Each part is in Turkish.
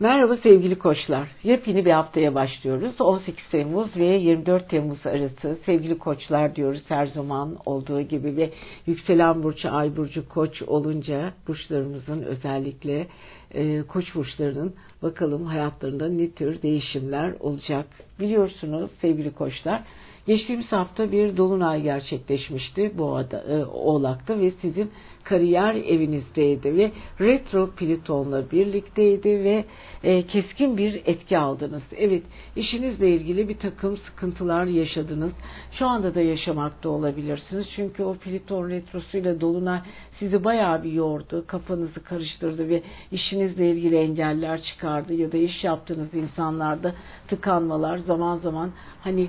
Merhaba sevgili koçlar. Yepyeni bir haftaya başlıyoruz. 18 Temmuz ve 24 Temmuz arası sevgili koçlar diyoruz her zaman olduğu gibi ve yükselen burcu ay burcu koç olunca burçlarımızın özellikle e, koç burçlarının bakalım hayatlarında ne tür değişimler olacak. Biliyorsunuz sevgili koçlar Geçtiğimiz hafta bir dolunay gerçekleşmişti bu e, Oğlak'ta ve sizin kariyer evinizdeydi ve retro Plüton'la birlikteydi ve e, keskin bir etki aldınız. Evet işinizle ilgili bir takım sıkıntılar yaşadınız. Şu anda da yaşamakta olabilirsiniz. Çünkü o Plüton retrosuyla dolunay sizi bayağı bir yordu, kafanızı karıştırdı ve işinizle ilgili engeller çıkardı ya da iş yaptığınız insanlarda tıkanmalar zaman zaman hani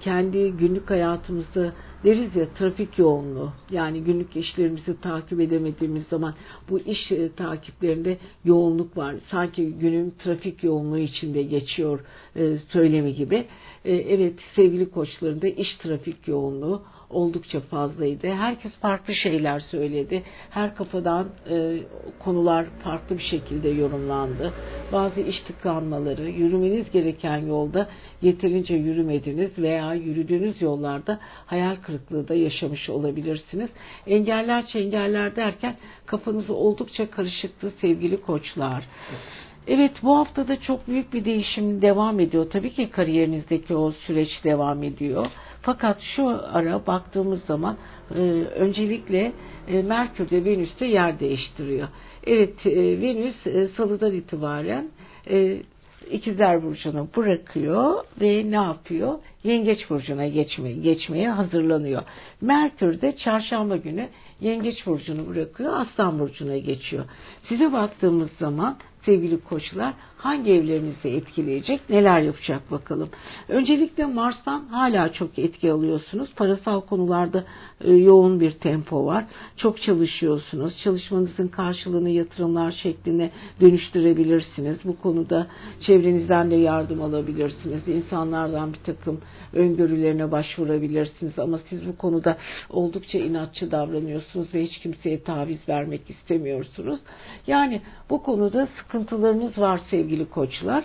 kendi günlük hayatımızda deriz ya trafik yoğunluğu yani günlük işlerimizi takip edemediğimiz zaman bu iş e, takiplerinde yoğunluk var. Sanki günün trafik yoğunluğu içinde geçiyor e, söylemi gibi. E, evet sevgili koçlarında iş trafik yoğunluğu oldukça fazlaydı. Herkes farklı şeyler söyledi. Her kafadan e, konular farklı bir şekilde yorumlandı. Bazı iş tıkanmaları, yürümeniz gereken yolda yeterince yürümediniz veya yürüdüğünüz yollarda hayal kırıklığı da yaşamış olabilirsiniz. Engeller çengeller derken kafanız oldukça karışıktı sevgili koçlar. Evet bu haftada çok büyük bir değişim devam ediyor. Tabii ki kariyerinizdeki o süreç devam ediyor. Fakat şu ara baktığımız zaman e, öncelikle e, Merkür de Venüs'te yer değiştiriyor. Evet e, Venüs e, salıdan itibaren e, İkizler Burcu'nu bırakıyor ve ne yapıyor? Yengeç Burcu'na geçmeye, geçmeye hazırlanıyor. Merkür de çarşamba günü Yengeç Burcu'nu bırakıyor, Aslan Burcu'na geçiyor. Size baktığımız zaman sevgili koçlar hangi evlerinizi etkileyecek, neler yapacak bakalım. Öncelikle Mars'tan hala çok etki alıyorsunuz. Parasal konularda e, yoğun bir tempo var. Çok çalışıyorsunuz. Çalışmanızın karşılığını yatırımlar şeklinde dönüştürebilirsiniz. Bu konuda çevrenizden de yardım alabilirsiniz. İnsanlardan bir takım öngörülerine başvurabilirsiniz. Ama siz bu konuda oldukça inatçı davranıyorsunuz ve hiç kimseye taviz vermek istemiyorsunuz. Yani bu konuda sıkıntılarınız var sevgili koçlar.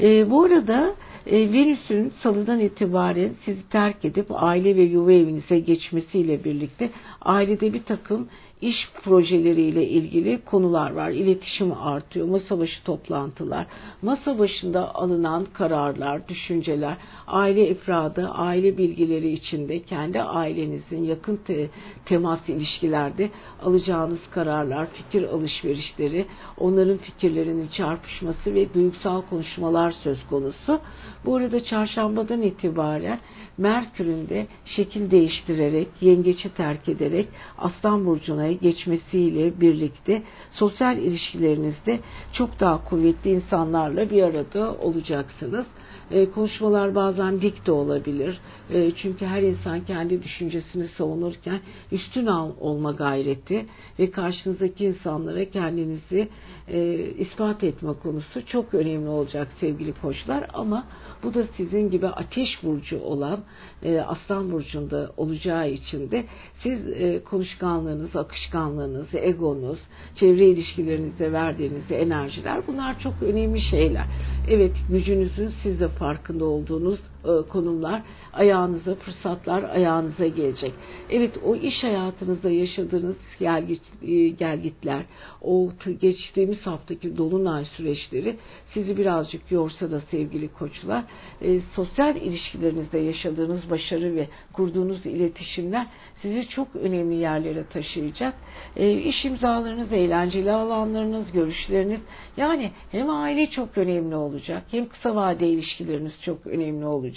E, bu arada e, Venüs'ün salıdan itibaren sizi terk edip aile ve yuva evinize geçmesiyle birlikte ailede bir takım iş projeleriyle ilgili konular var. İletişim artıyor, masa başı toplantılar, masa başında alınan kararlar, düşünceler, aile ifradı, aile bilgileri içinde kendi ailenizin yakın te temas ilişkilerde alacağınız kararlar, fikir alışverişleri, onların fikirlerinin çarpışması ve duygusal konuşmalar söz konusu. Bu arada çarşambadan itibaren Merkür'ün de şekil değiştirerek, yengeçi terk ederek Aslan Burcu'na geçmesiyle birlikte sosyal ilişkilerinizde çok daha kuvvetli insanlarla bir arada olacaksınız. E, konuşmalar bazen dik de olabilir. E, çünkü her insan kendi düşüncesini savunurken üstün al, olma gayreti ve karşınızdaki insanlara kendinizi e, ispat etme konusu çok önemli olacak sevgili koçlar. Ama bu da sizin gibi ateş burcu olan e, aslan burcunda olacağı için de siz e, konuşkanlığınız, akışkanlığınız, egonuz, çevre ilişkilerinizde verdiğiniz enerjiler bunlar çok önemli şeyler. Evet gücünüzün siz de farkında olduğunuz konumlar ayağınıza, fırsatlar ayağınıza gelecek. Evet o iş hayatınızda yaşadığınız gelgit, e, gelgitler, o geçtiğimiz haftaki dolunay süreçleri sizi birazcık yorsa da sevgili koçlar, e, sosyal ilişkilerinizde yaşadığınız başarı ve kurduğunuz iletişimler sizi çok önemli yerlere taşıyacak. E, iş imzalarınız, eğlenceli alanlarınız, görüşleriniz yani hem aile çok önemli olacak hem kısa vade ilişkileriniz çok önemli olacak.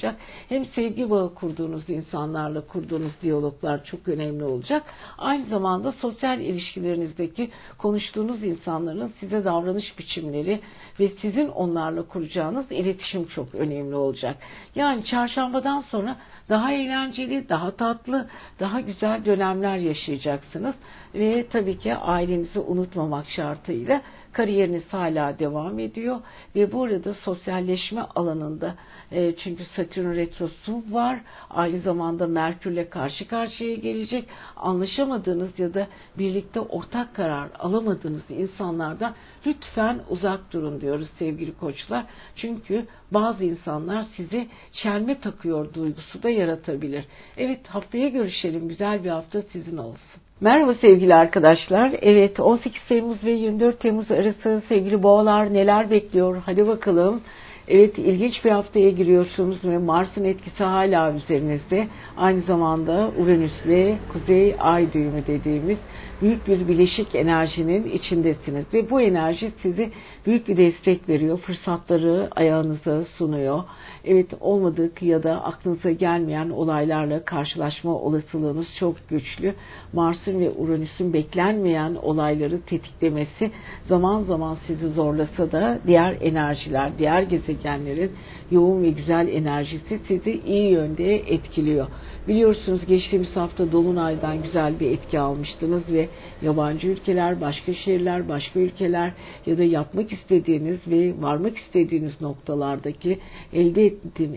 Hem sevgi bağı kurduğunuz insanlarla kurduğunuz diyaloglar çok önemli olacak. Aynı zamanda sosyal ilişkilerinizdeki konuştuğunuz insanların size davranış biçimleri ve sizin onlarla kuracağınız iletişim çok önemli olacak. Yani çarşambadan sonra daha eğlenceli, daha tatlı, daha güzel dönemler yaşayacaksınız. Ve tabii ki ailenizi unutmamak şartıyla kariyeriniz hala devam ediyor ve bu arada sosyalleşme alanında e, çünkü Satürn retrosu var. Aynı zamanda Merkürle karşı karşıya gelecek. Anlaşamadığınız ya da birlikte ortak karar alamadığınız insanlardan lütfen uzak durun diyoruz sevgili koçlar. Çünkü bazı insanlar sizi çelme takıyor duygusu da yaratabilir. Evet haftaya görüşelim. Güzel bir hafta sizin olsun. Merhaba sevgili arkadaşlar. Evet 18 Temmuz ve 24 Temmuz arası sevgili boğalar neler bekliyor? Hadi bakalım. Evet ilginç bir haftaya giriyorsunuz ve Mars'ın etkisi hala üzerinizde. Aynı zamanda Uranüs ve Kuzey Ay düğümü dediğimiz büyük bir bileşik enerjinin içindesiniz. Ve bu enerji size büyük bir destek veriyor. Fırsatları ayağınıza sunuyor. Evet olmadık ya da aklınıza gelmeyen olaylarla karşılaşma olasılığınız çok güçlü. Mars'ın ve Uranüs'ün beklenmeyen olayları tetiklemesi zaman zaman sizi zorlasa da diğer enerjiler, diğer gezegenlerin yoğun ve güzel enerjisi sizi iyi yönde etkiliyor. Biliyorsunuz geçtiğimiz hafta Dolunay'dan güzel bir etki almıştınız ve yabancı ülkeler, başka şehirler, başka ülkeler ya da yapmak istediğiniz ve varmak istediğiniz noktalardaki elde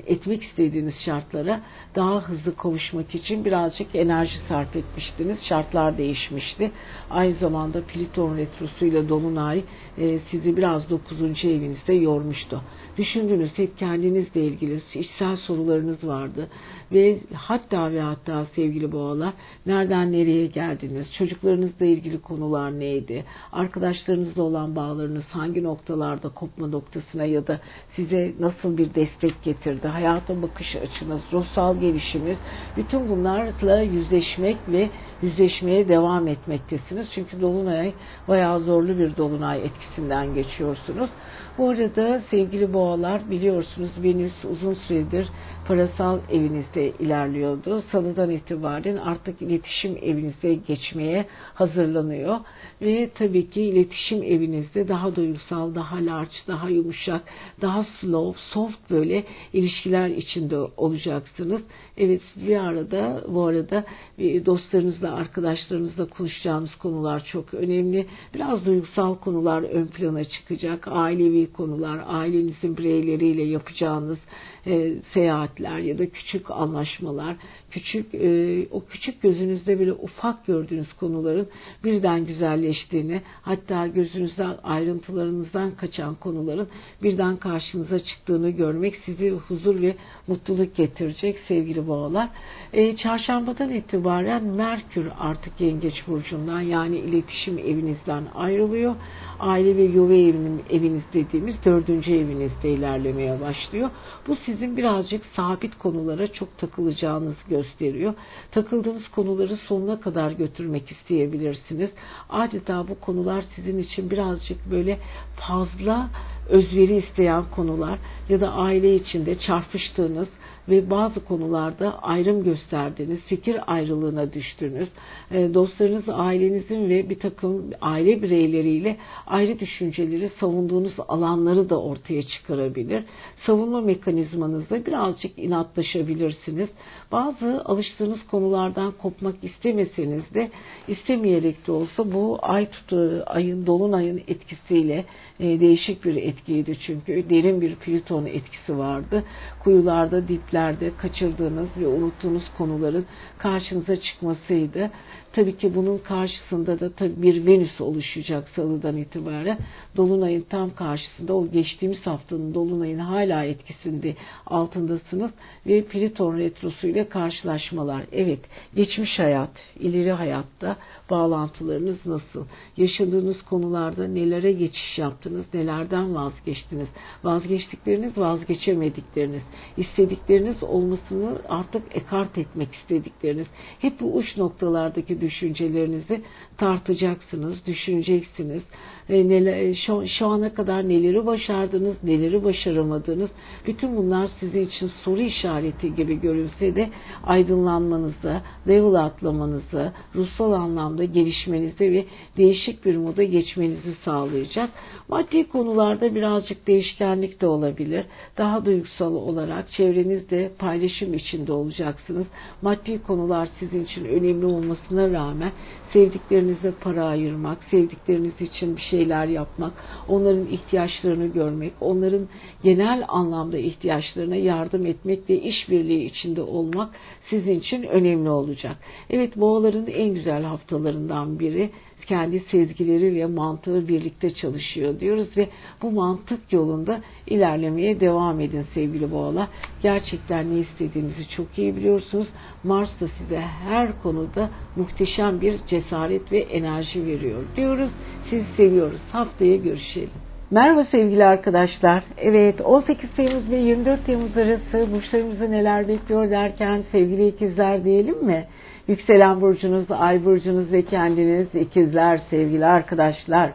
etmek istediğiniz şartlara daha hızlı kavuşmak için birazcık enerji sarf etmiştiniz. Şartlar değişmişti. Aynı zamanda Pliton retrosuyla Dolunay e, sizi biraz 9. evinizde yormuştu. Düşündünüz hep kendinizle ilgili içsel sorularınız vardı ve hatta ve hatta sevgili boğalar nereden nereye geldiniz, çocuklarınızla ilgili konular neydi, arkadaşlarınızla olan bağlarınız hangi noktalarda kopma noktasına ya da size nasıl bir destek getirdi, hayata bakış açınız, ruhsal gelişimiz, bütün bunlarla yüzleşmek ve yüzleşmeye devam etmektesiniz. Çünkü Dolunay bayağı zorlu bir Dolunay etkisinden geçiyorsunuz. Bu arada sevgili boğalar biliyorsunuz Venüs uzun süredir parasal evinizde ilerliyordu. Salıdan itibaren artık iletişim evinize geçmeye hazırlanıyor. Ve tabii ki iletişim evinizde daha duygusal, daha large, daha yumuşak, daha slow, soft böyle ilişkiler içinde olacaksınız. Evet bir arada bu arada dostlarınızla, arkadaşlarınızla konuşacağınız konular çok önemli. Biraz duygusal konular ön plana çıkacak. Ailevi konular, ailenizin bireyleriyle yapacağınız e, seyahatler ya da küçük anlaşmalar, küçük e, o küçük gözünüzde bile ufak gördüğünüz konuların birden güzelleştiğini, hatta gözünüzden ayrıntılarınızdan kaçan konuların birden karşınıza çıktığını görmek sizi huzur ve mutluluk getirecek sevgili boğalar. E, çarşambadan itibaren Merkür artık Yengeç burcundan yani iletişim evinizden ayrılıyor. Aile ve yuva evinin eviniz dediğimiz dördüncü evinizde ilerlemeye başlıyor. Bu sizin birazcık sabit konulara çok takılacağınız gösteriyor. Takıldığınız konuları sonuna kadar götürmek isteyebilirsiniz. Adeta bu konular sizin için birazcık böyle fazla özveri isteyen konular ya da aile içinde çarpıştığınız ve bazı konularda ayrım gösterdiğiniz, fikir ayrılığına düştüğünüz, e, dostlarınız, ailenizin ve bir takım aile bireyleriyle ayrı düşünceleri savunduğunuz alanları da ortaya çıkarabilir. Savunma mekanizmanızda birazcık inatlaşabilirsiniz. Bazı alıştığınız konulardan kopmak istemeseniz de istemeyerek de olsa bu ay tutu, ayın, dolunayın etkisiyle e, değişik bir etkiydi çünkü derin bir Plüton etkisi vardı. Kuyularda, diplerde kaçırdığınız ve unuttuğunuz konuların karşınıza çıkmasıydı. Tabii ki bunun karşısında da tabii bir Venüs oluşacak salıdan itibaren. Dolunay'ın tam karşısında o geçtiğimiz haftanın Dolunay'ın hala etkisinde altındasınız ve Plüton retrosu ile karşılaşmalar. Evet, geçmiş hayat, ileri hayatta bağlantılarınız nasıl? Yaşadığınız konularda nelere geçiş yaptınız, nelerden vazgeçtiniz? Vazgeçtikleriniz, vazgeçemedikleriniz, istedikleriniz olmasını artık ekart etmek istedikleriniz. Hep bu uç noktalardaki düşüncelerinizi tartacaksınız, düşüneceksiniz. E, neler, şu, şu ana kadar neleri başardınız, neleri başaramadınız. Bütün bunlar sizin için soru işareti gibi görünse de aydınlanmanıza, level atlamanıza, ruhsal anlamda gelişmenize ve değişik bir moda geçmenizi sağlayacak. Maddi konularda birazcık değişkenlik de olabilir. Daha duygusal olarak çevrenizde paylaşım içinde olacaksınız. Maddi konular sizin için önemli olmasına rağmen sevdiklerinize para ayırmak, sevdikleriniz için bir şeyler yapmak, onların ihtiyaçlarını görmek, onların genel anlamda ihtiyaçlarına yardım etmek ve işbirliği içinde olmak sizin için önemli olacak. Evet boğaların en güzel haftalarından biri kendi sezgileri ve mantığı birlikte çalışıyor diyoruz ve bu mantık yolunda ilerlemeye devam edin sevgili boğalar. Gerçekten ne istediğinizi çok iyi biliyorsunuz. Mars da size her konuda muhteşem bir cesaret ve enerji veriyor diyoruz. Sizi seviyoruz. Haftaya görüşelim. Merhaba sevgili arkadaşlar. Evet 18 Temmuz ve 24 Temmuz arası burçlarımızı neler bekliyor derken sevgili ikizler diyelim mi? Yükselen burcunuz, ay burcunuz ve kendiniz ikizler sevgili arkadaşlar.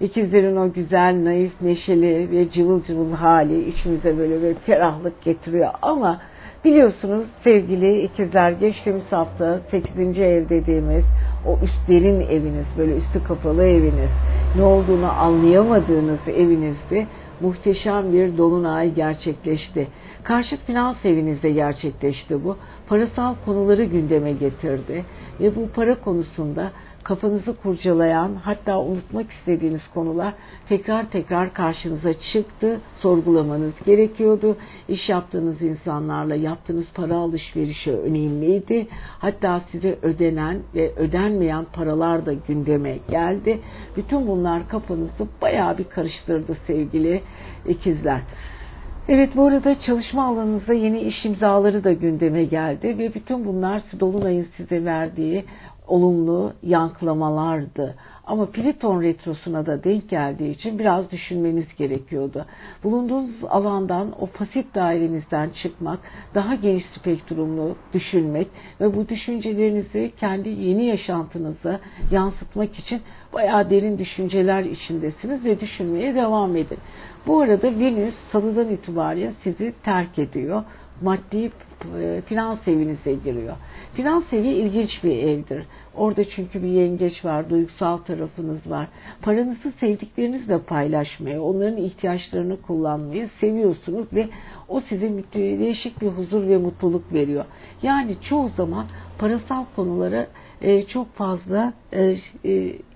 İkizlerin o güzel, naif, neşeli ve cıvıl cıvıl hali içimize böyle bir ferahlık getiriyor. Ama biliyorsunuz sevgili ikizler geçtiğimiz hafta 8. ev dediğimiz o üstlerin eviniz, böyle üstü kapalı eviniz, ne olduğunu anlayamadığınız evinizde muhteşem bir dolunay gerçekleşti. Karşıt finans evinizde gerçekleşti bu. Parasal konuları gündeme getirdi ve bu para konusunda kafanızı kurcalayan hatta unutmak istediğiniz konular tekrar tekrar karşınıza çıktı. Sorgulamanız gerekiyordu. İş yaptığınız insanlarla yaptığınız para alışverişi önemliydi. Hatta size ödenen ve ödenmeyen paralar da gündeme geldi. Bütün bunlar kafanızı bayağı bir karıştırdı sevgili ikizler. Evet bu arada çalışma alanınızda yeni iş imzaları da gündeme geldi ve bütün bunlar Dolunay'ın size verdiği olumlu yankılamalardı. Ama Pliton retrosuna da denk geldiği için biraz düşünmeniz gerekiyordu. Bulunduğunuz alandan, o pasif dairenizden çıkmak, daha geniş spektrumlu düşünmek ve bu düşüncelerinizi kendi yeni yaşantınıza yansıtmak için bayağı derin düşünceler içindesiniz ve düşünmeye devam edin. Bu arada Venüs salıdan itibaren sizi terk ediyor. Maddi e, finans evinize giriyor. Finans evi ilginç bir evdir. Orada çünkü bir yengeç var, duygusal tarafınız var. Paranızı sevdiklerinizle paylaşmayı, onların ihtiyaçlarını kullanmayı seviyorsunuz ve o size değişik bir huzur ve mutluluk veriyor. Yani çoğu zaman parasal konulara e, çok fazla e,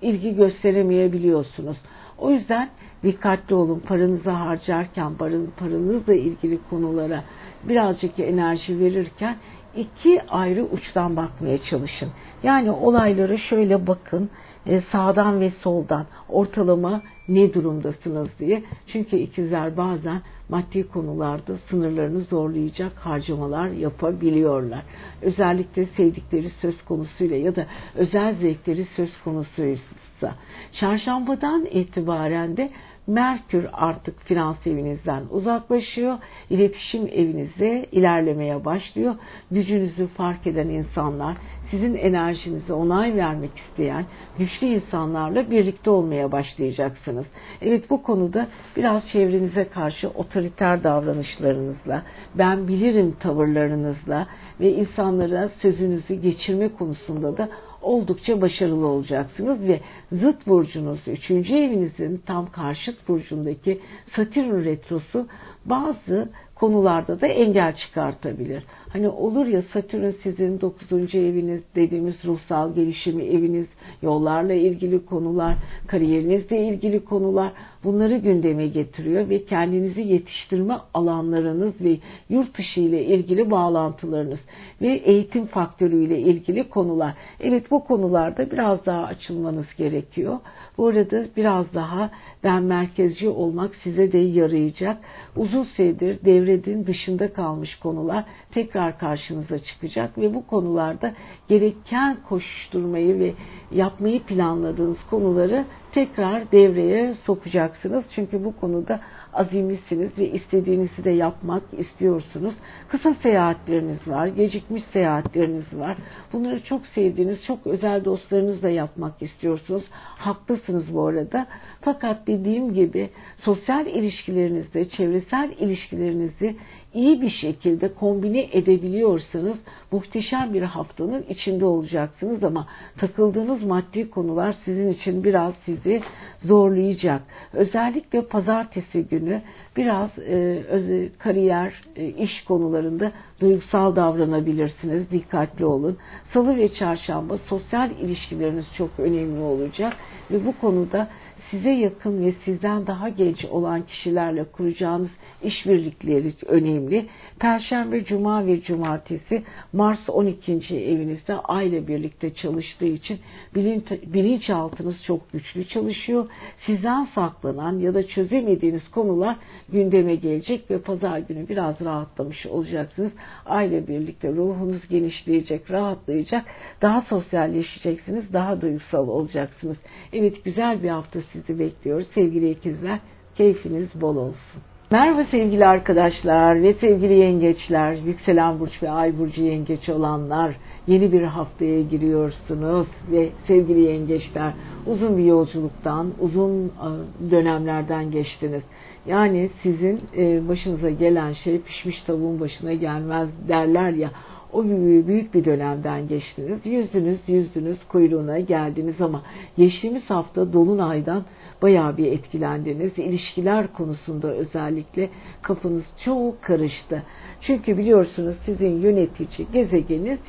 ilgi gösteremeyebiliyorsunuz. O yüzden dikkatli olun. Paranızı harcarken, paranızla ilgili konulara birazcık enerji verirken iki ayrı uçtan bakmaya çalışın. Yani olaylara şöyle bakın e, sağdan ve soldan ortalama ne durumdasınız diye. Çünkü ikizler bazen maddi konularda sınırlarını zorlayacak harcamalar yapabiliyorlar. Özellikle sevdikleri söz konusuyla ya da özel zevkleri söz konusuysa. Çarşambadan itibaren de Merkür artık finans evinizden uzaklaşıyor. İletişim evinize ilerlemeye başlıyor. Gücünüzü fark eden insanlar, sizin enerjinize onay vermek isteyen güçlü insanlarla birlikte olmaya başlayacaksınız. Evet bu konuda biraz çevrenize karşı otoriter davranışlarınızla, ben bilirim tavırlarınızla ve insanlara sözünüzü geçirme konusunda da oldukça başarılı olacaksınız ve zıt burcunuz 3. evinizin tam karşıt burcundaki Satürn retrosu bazı konularda da engel çıkartabilir. Hani olur ya Satürn sizin 9. eviniz dediğimiz ruhsal gelişimi eviniz, yollarla ilgili konular, kariyerinizle ilgili konular bunları gündeme getiriyor ve kendinizi yetiştirme alanlarınız ve yurt dışı ile ilgili bağlantılarınız ve eğitim faktörüyle ilgili konular. Evet bu konularda biraz daha açılmanız gerekiyor. Bu arada biraz daha ben merkezci olmak size de yarayacak. Uzun süredir devredin dışında kalmış konular tekrar karşınıza çıkacak ve bu konularda gereken koşuşturmayı ve yapmayı planladığınız konuları tekrar devreye sokacaksınız. Çünkü bu konuda azimlisiniz ve istediğinizi de yapmak istiyorsunuz. Kısa seyahatleriniz var, gecikmiş seyahatleriniz var. Bunları çok sevdiğiniz, çok özel dostlarınızla yapmak istiyorsunuz. Haklısınız bu arada. Fakat dediğim gibi sosyal ilişkilerinizde, çevresel ilişkilerinizi iyi bir şekilde kombine edebiliyorsanız muhteşem bir haftanın içinde olacaksınız ama takıldığınız maddi konular sizin için biraz sizi zorlayacak. Özellikle pazartesi günü biraz e, kariyer, e, iş konularında duygusal davranabilirsiniz. Dikkatli olun. Salı ve çarşamba sosyal ilişkileriniz çok önemli olacak ve bu konuda size yakın ve sizden daha genç olan kişilerle kuracağınız işbirlikleri önemli. Perşembe, Cuma ve Cumartesi Mars 12. evinizde aile birlikte çalıştığı için bilinç, bilinçaltınız çok güçlü çalışıyor. Sizden saklanan ya da çözemediğiniz konular gündeme gelecek ve pazar günü biraz rahatlamış olacaksınız. Aile birlikte ruhunuz genişleyecek, rahatlayacak. Daha sosyalleşeceksiniz, daha duygusal olacaksınız. Evet güzel bir hafta sizi bekliyor. Sevgili ikizler, keyfiniz bol olsun. Merhaba sevgili arkadaşlar ve sevgili yengeçler, yükselen burç ve ay burcu yengeç olanlar yeni bir haftaya giriyorsunuz ve sevgili yengeçler uzun bir yolculuktan, uzun e, dönemlerden geçtiniz. Yani sizin e, başınıza gelen şey pişmiş tavuğun başına gelmez derler ya o büyük bir dönemden geçtiniz. Yüzdünüz, yüzdünüz, kuyruğuna geldiniz ama geçtiğimiz hafta Dolunay'dan bayağı bir etkilendiniz. İlişkiler konusunda özellikle kafanız çok karıştı. Çünkü biliyorsunuz sizin yönetici gezegeniniz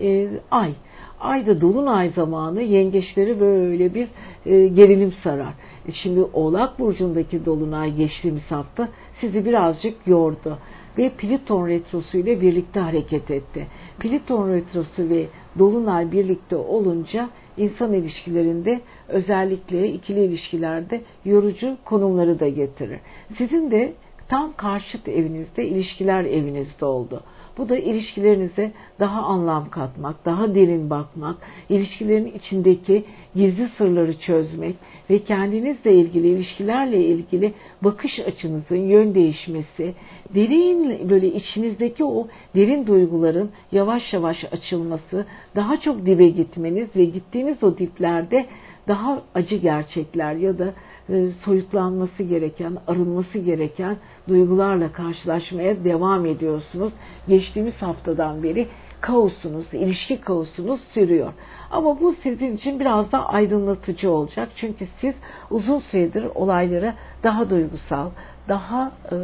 e, Ay. Ayda dolunay zamanı yengeçleri böyle bir e, gerilim sarar. E şimdi Oğlak Burcu'ndaki dolunay geçtiğimiz hafta sizi birazcık yordu ve Pliton retrosu ile birlikte hareket etti. Pliton retrosu ve Dolunay birlikte olunca insan ilişkilerinde özellikle ikili ilişkilerde yorucu konumları da getirir. Sizin de tam karşıt evinizde ilişkiler evinizde oldu. Bu da ilişkilerinize daha anlam katmak, daha derin bakmak, ilişkilerin içindeki gizli sırları çözmek ve kendinizle ilgili, ilişkilerle ilgili bakış açınızın yön değişmesi, derin böyle içinizdeki o derin duyguların yavaş yavaş açılması, daha çok dibe gitmeniz ve gittiğiniz o diplerde daha acı gerçekler ya da e, soyutlanması gereken, arınması gereken duygularla karşılaşmaya devam ediyorsunuz. Geçtiğimiz haftadan beri kaosunuz, ilişki kaosunuz sürüyor. Ama bu sizin için biraz da aydınlatıcı olacak. Çünkü siz uzun süredir olaylara daha duygusal, daha e,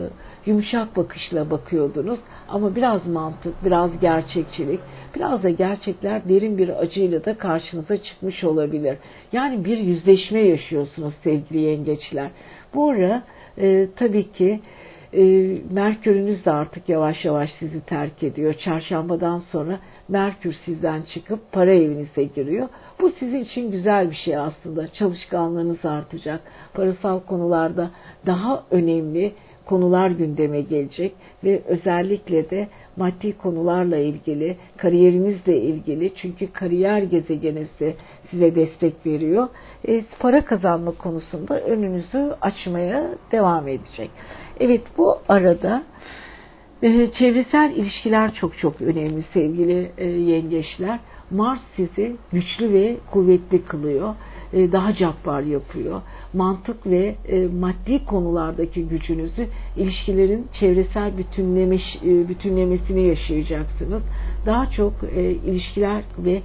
yumuşak bakışla bakıyordunuz. Ama biraz mantık, biraz gerçekçilik, biraz da gerçekler derin bir acıyla da karşınıza çıkmış olabilir. Yani bir yüzleşme yaşıyorsunuz sevgili yengeçler. Bu ara e, tabii ki e, Merkür'ünüz de artık yavaş yavaş sizi terk ediyor. Çarşambadan sonra Merkür sizden çıkıp para evinize giriyor. Bu sizin için güzel bir şey aslında. Çalışkanlığınız artacak. Parasal konularda daha önemli konular gündeme gelecek ve özellikle de maddi konularla ilgili, kariyerinizle ilgili çünkü kariyer gezegeninizi size destek veriyor. E, para kazanma konusunda önünüzü açmaya devam edecek. Evet bu arada e, çevresel ilişkiler çok çok önemli sevgili e, yengeçler. Mars sizi güçlü ve kuvvetli kılıyor. E, daha cabbar yapıyor. Mantık ve e, maddi konulardaki gücünüzü ilişkilerin çevresel bütünlemiş, e, bütünlemesini yaşayacaksınız. Daha çok ilişkiler ve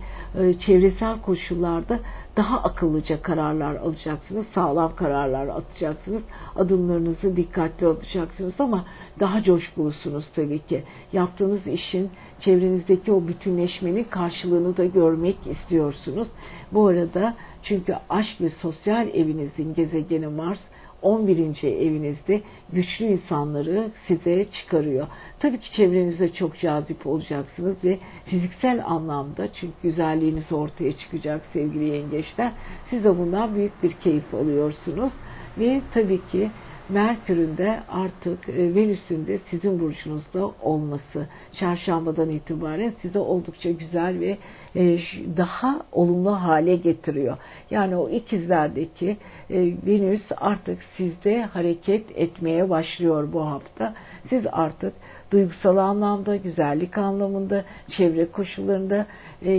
çevresel koşullarda daha akıllıca kararlar alacaksınız, sağlam kararlar atacaksınız, adımlarınızı dikkatli atacaksınız ama daha coşkulusunuz tabii ki. Yaptığınız işin çevrenizdeki o bütünleşmenin karşılığını da görmek istiyorsunuz. Bu arada çünkü aşk ve sosyal evinizin gezegeni Mars 11. evinizde güçlü insanları size çıkarıyor. Tabii ki çevrenizde çok cazip olacaksınız ve fiziksel anlamda çünkü güzelliğiniz ortaya çıkacak sevgili yengeçler. Siz de bundan büyük bir keyif alıyorsunuz ve tabii ki Merkür'ün de artık e, Venüs'ün de sizin burcunuzda olması çarşambadan itibaren size oldukça güzel ve e, daha olumlu hale getiriyor. Yani o ikizlerdeki e, Venüs artık sizde hareket etmeye başlıyor bu hafta. Siz artık duygusal anlamda, güzellik anlamında, çevre koşullarında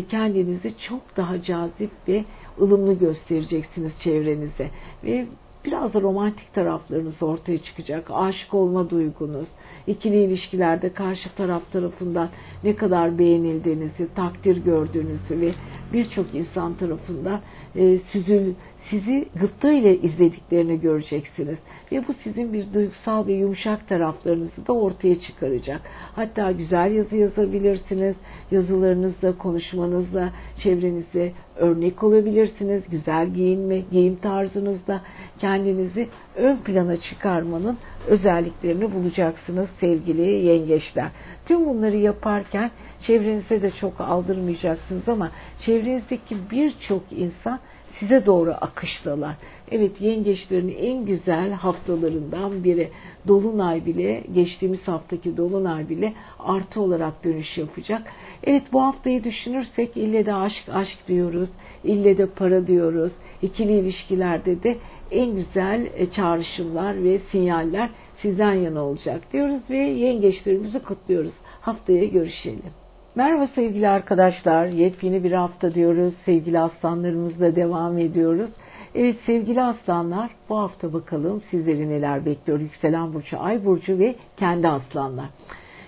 kendinizi çok daha cazip ve ılımlı göstereceksiniz çevrenize. Ve biraz da romantik taraflarınız ortaya çıkacak. Aşık olma duygunuz, ikili ilişkilerde karşı taraf tarafından ne kadar beğenildiğinizi, takdir gördüğünüzü ve birçok insan tarafından e, süzül, sizi gıpta ile izlediklerini göreceksiniz. Ve bu sizin bir duygusal ve yumuşak taraflarınızı da ortaya çıkaracak. Hatta güzel yazı yazabilirsiniz. Yazılarınızla, konuşmanızla çevrenize örnek olabilirsiniz. Güzel giyinme, giyim tarzınızda kendinizi ön plana çıkarmanın özelliklerini bulacaksınız sevgili yengeçler. Tüm bunları yaparken çevrenize de çok aldırmayacaksınız ama çevrenizdeki birçok insan size doğru akıştalar. Evet yengeçlerin en güzel haftalarından biri. Dolunay bile geçtiğimiz haftaki Dolunay bile artı olarak dönüş yapacak. Evet bu haftayı düşünürsek ille de aşk aşk diyoruz. ille de para diyoruz. İkili ilişkilerde de en güzel e, çağrışımlar ve sinyaller sizden yana olacak diyoruz ve yengeçlerimizi kutluyoruz. Haftaya görüşelim. Merhaba sevgili arkadaşlar. Yepyeni bir hafta diyoruz. Sevgili aslanlarımızla devam ediyoruz. Evet sevgili aslanlar bu hafta bakalım sizleri neler bekliyor. Yükselen burcu, ay burcu ve kendi aslanlar.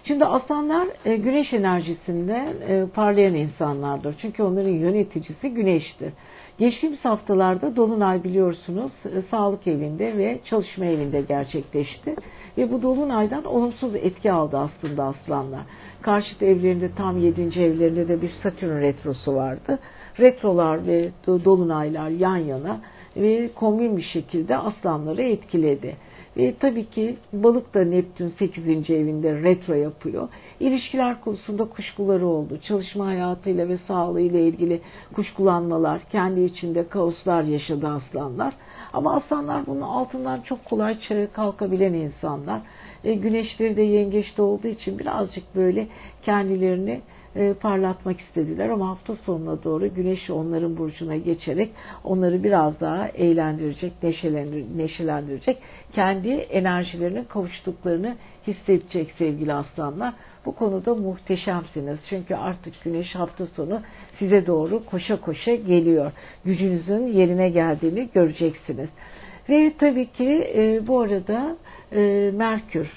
Şimdi aslanlar e, güneş enerjisinde e, parlayan insanlardır. Çünkü onların yöneticisi güneştir. Geçtiğimiz haftalarda Dolunay biliyorsunuz e, sağlık evinde ve çalışma evinde gerçekleşti. Ve bu Dolunay'dan olumsuz etki aldı aslında aslanlar. Karşıt evlerinde tam 7. evlerinde de bir Satürn retrosu vardı. Retrolar ve Dolunaylar yan yana ve kombin bir şekilde aslanları etkiledi. Ve tabii ki balık da Neptün 8. evinde retro yapıyor. İlişkiler konusunda kuşkuları oldu. Çalışma hayatıyla ve sağlığıyla ilgili kuşkulanmalar, kendi içinde kaoslar yaşadı aslanlar. Ama aslanlar bunun altından çok kolay kalkabilen insanlar. E, güneşleri de yengeçte olduğu için birazcık böyle kendilerini e, parlatmak istediler ama hafta sonuna doğru güneş onların burcuna geçerek onları biraz daha eğlendirecek, neşelendir, neşelendirecek. Kendi enerjilerinin kavuştuklarını hissedecek sevgili aslanlar. Bu konuda muhteşemsiniz. Çünkü artık güneş hafta sonu size doğru koşa koşa geliyor. Gücünüzün yerine geldiğini göreceksiniz. Ve tabii ki e, bu arada e, Merkür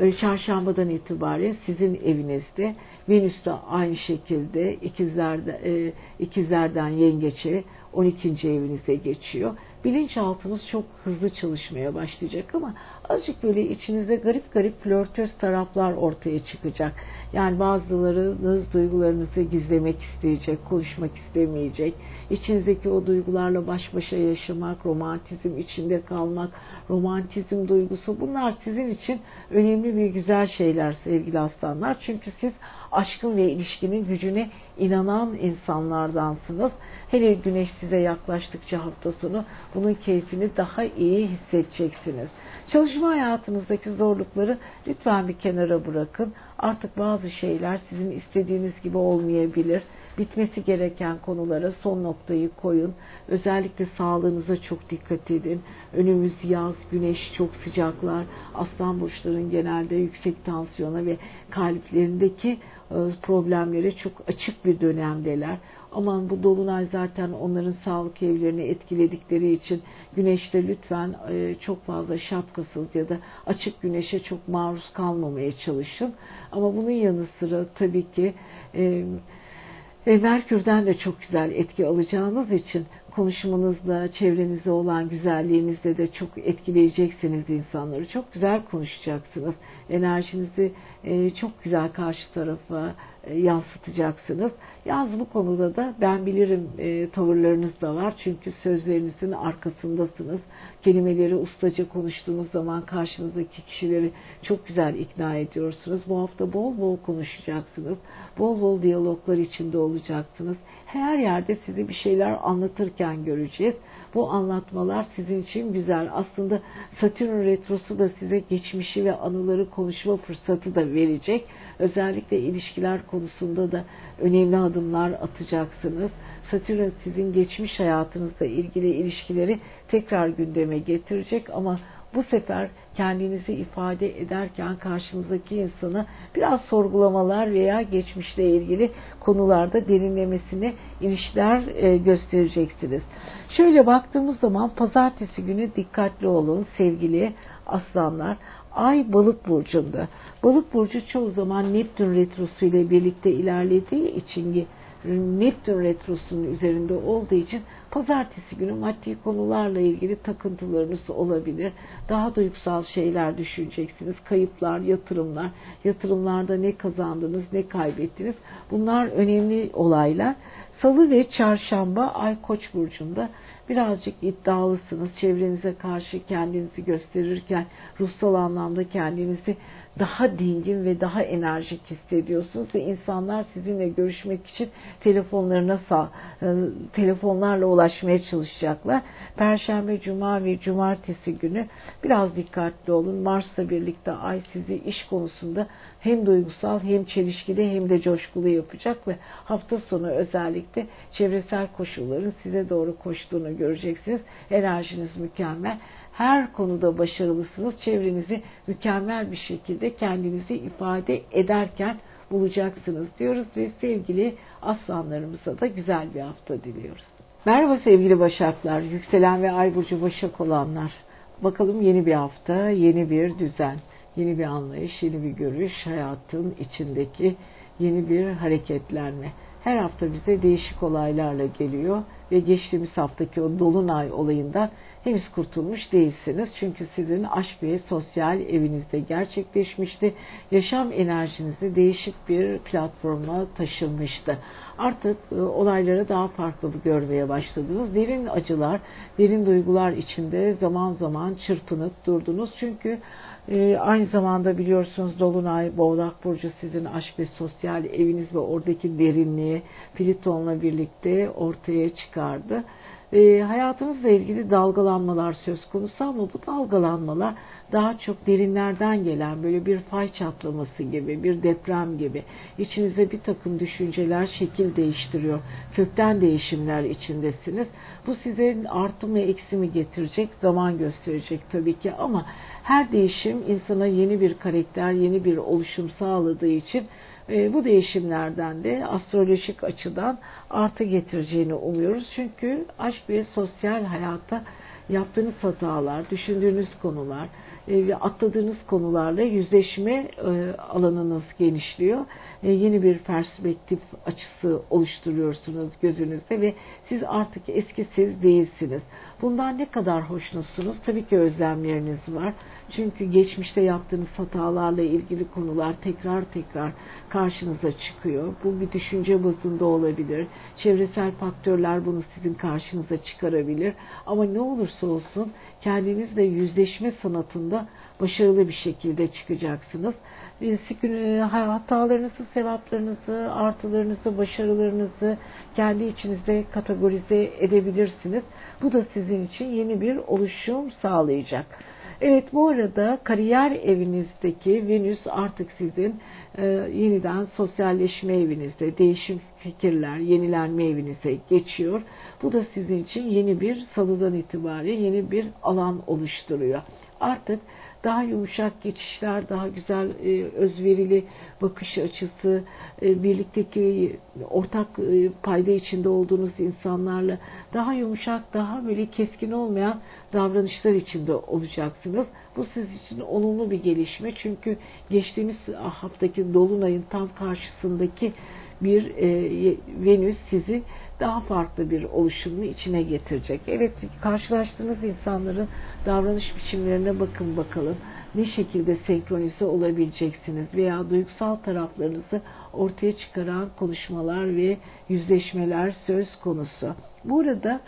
e, çarşambadan itibaren sizin evinizde Venüs de aynı şekilde ikizlerden, e, ikizlerden yengeçe 12. evinize geçiyor. Bilinçaltınız çok hızlı çalışmaya başlayacak ama azıcık böyle içinizde garip garip flörtöz taraflar ortaya çıkacak. Yani bazılarınız duygularınızı gizlemek isteyecek, konuşmak istemeyecek. İçinizdeki o duygularla baş başa yaşamak, romantizm içinde kalmak, romantizm duygusu bunlar sizin için önemli bir güzel şeyler sevgili aslanlar. Çünkü siz aşkın ve ilişkinin gücüne inanan insanlardansınız. Hele güneş size yaklaştıkça hafta sonu bunun keyfini daha iyi hissedeceksiniz. Çalışma hayatınızdaki zorlukları lütfen bir kenara bırakın. Artık bazı şeyler sizin istediğiniz gibi olmayabilir. Bitmesi gereken konulara son noktayı koyun. Özellikle sağlığınıza çok dikkat edin. Önümüz yaz, güneş çok sıcaklar. Aslan burçların genelde yüksek tansiyona ve kalplerindeki e, problemlere çok açık bir dönemdeler. Aman bu dolunay zaten onların sağlık evlerini etkiledikleri için güneşte lütfen e, çok fazla şapkasız ya da açık güneşe çok maruz kalmamaya çalışın. Ama bunun yanı sıra tabii ki e, e, Merkür'den de çok güzel etki alacağınız için konuşmanızla, çevrenizde olan güzelliğinizle de çok etkileyeceksiniz insanları. Çok güzel konuşacaksınız. Enerjinizi e, çok güzel karşı tarafa yansıtacaksınız. Yalnız bu konuda da ben bilirim e, tavırlarınız da var. Çünkü sözlerinizin arkasındasınız. Kelimeleri ustaca konuştuğunuz zaman karşınızdaki kişileri çok güzel ikna ediyorsunuz. Bu hafta bol bol konuşacaksınız. Bol bol diyaloglar içinde olacaksınız. Her yerde sizi bir şeyler anlatırken göreceğiz. Bu anlatmalar sizin için güzel. Aslında Satürn retrosu da size geçmişi ve anıları konuşma fırsatı da verecek. Özellikle ilişkiler konusunda da önemli adımlar atacaksınız. Satürn sizin geçmiş hayatınızla ilgili ilişkileri tekrar gündeme getirecek ama bu sefer kendinizi ifade ederken karşınızdaki insana biraz sorgulamalar veya geçmişle ilgili konularda derinlemesine ilişkiler e, göstereceksiniz. Şöyle baktığımız zaman pazartesi günü dikkatli olun sevgili aslanlar. Ay balık burcunda. Balık burcu çoğu zaman Neptün retrosu ile birlikte ilerlediği için Neptün retrosunun üzerinde olduğu için pazartesi günü maddi konularla ilgili takıntılarınız olabilir. Daha duygusal şeyler düşüneceksiniz. Kayıplar, yatırımlar, yatırımlarda ne kazandınız, ne kaybettiniz. Bunlar önemli olaylar. Salı ve çarşamba Ay Koç burcunda birazcık iddialısınız. Çevrenize karşı kendinizi gösterirken ruhsal anlamda kendinizi daha dingin ve daha enerjik hissediyorsunuz ve insanlar sizinle görüşmek için telefonlarına sağ, e, telefonlarla ulaşmaya çalışacaklar. Perşembe, cuma ve cumartesi günü biraz dikkatli olun. Mars'la birlikte Ay sizi iş konusunda hem duygusal hem çelişkili hem de coşkulu yapacak ve hafta sonu özellikle çevresel koşulların size doğru koştuğunu göreceksiniz. Enerjiniz mükemmel. Her konuda başarılısınız. Çevrenizi mükemmel bir şekilde kendinizi ifade ederken bulacaksınız diyoruz ve sevgili aslanlarımıza da güzel bir hafta diliyoruz. Merhaba sevgili Başaklar, yükselen ve ay burcu Başak olanlar. Bakalım yeni bir hafta, yeni bir düzen, yeni bir anlayış, yeni bir görüş, hayatın içindeki yeni bir hareketlenme her hafta bize değişik olaylarla geliyor ve geçtiğimiz haftaki o dolunay olayından henüz kurtulmuş değilsiniz. Çünkü sizin aşk ve sosyal evinizde gerçekleşmişti. Yaşam enerjinizi değişik bir platforma taşınmıştı. Artık e, olayları daha farklı görmeye başladınız. Derin acılar, derin duygular içinde zaman zaman çırpınıp durdunuz. Çünkü ee, aynı zamanda biliyorsunuz Dolunay, Boğlak Burcu sizin aşk ve sosyal eviniz ve oradaki derinliği Pliton'la birlikte ortaya çıkardı e, hayatımızla ilgili dalgalanmalar söz konusu ama bu dalgalanmalar daha çok derinlerden gelen böyle bir fay çatlaması gibi, bir deprem gibi içinize bir takım düşünceler şekil değiştiriyor. Kökten değişimler içindesiniz. Bu size artı mı eksi mi getirecek zaman gösterecek tabii ki ama her değişim insana yeni bir karakter, yeni bir oluşum sağladığı için e, bu değişimlerden de astrolojik açıdan artı getireceğini umuyoruz. Çünkü aşk ve sosyal hayatta yaptığınız hatalar, düşündüğünüz konular e, ve atladığınız konularla yüzleşme e, alanınız genişliyor. E, yeni bir perspektif açısı oluşturuyorsunuz gözünüzde ve siz artık eski siz değilsiniz. Bundan ne kadar hoşnutsunuz? Tabii ki özlemleriniz var. Çünkü geçmişte yaptığınız hatalarla ilgili konular tekrar tekrar karşınıza çıkıyor. Bu bir düşünce bazında olabilir. Çevresel faktörler bunu sizin karşınıza çıkarabilir. Ama ne olursa olsun kendinizle yüzleşme sanatında başarılı bir şekilde çıkacaksınız. Hatalarınızı, sevaplarınızı, artılarınızı, başarılarınızı kendi içinizde kategorize edebilirsiniz. Bu da sizin için yeni bir oluşum sağlayacak. Evet bu arada kariyer evinizdeki Venüs artık sizin e, yeniden sosyalleşme evinizde, değişim fikirler, yenilenme evinize geçiyor. Bu da sizin için yeni bir salıdan itibaren yeni bir alan oluşturuyor. Artık daha yumuşak geçişler, daha güzel e, özverili bakış açısı, e, birlikteki ortak e, payda içinde olduğunuz insanlarla daha yumuşak, daha böyle keskin olmayan davranışlar içinde olacaksınız. Bu siz için olumlu bir gelişme çünkü geçtiğimiz haftaki dolunayın tam karşısındaki bir e, Venüs sizi daha farklı bir oluşumun içine getirecek. Evet karşılaştığınız insanların davranış biçimlerine bakın bakalım. Ne şekilde senkronize olabileceksiniz veya duygusal taraflarınızı ortaya çıkaran konuşmalar ve yüzleşmeler söz konusu. Burada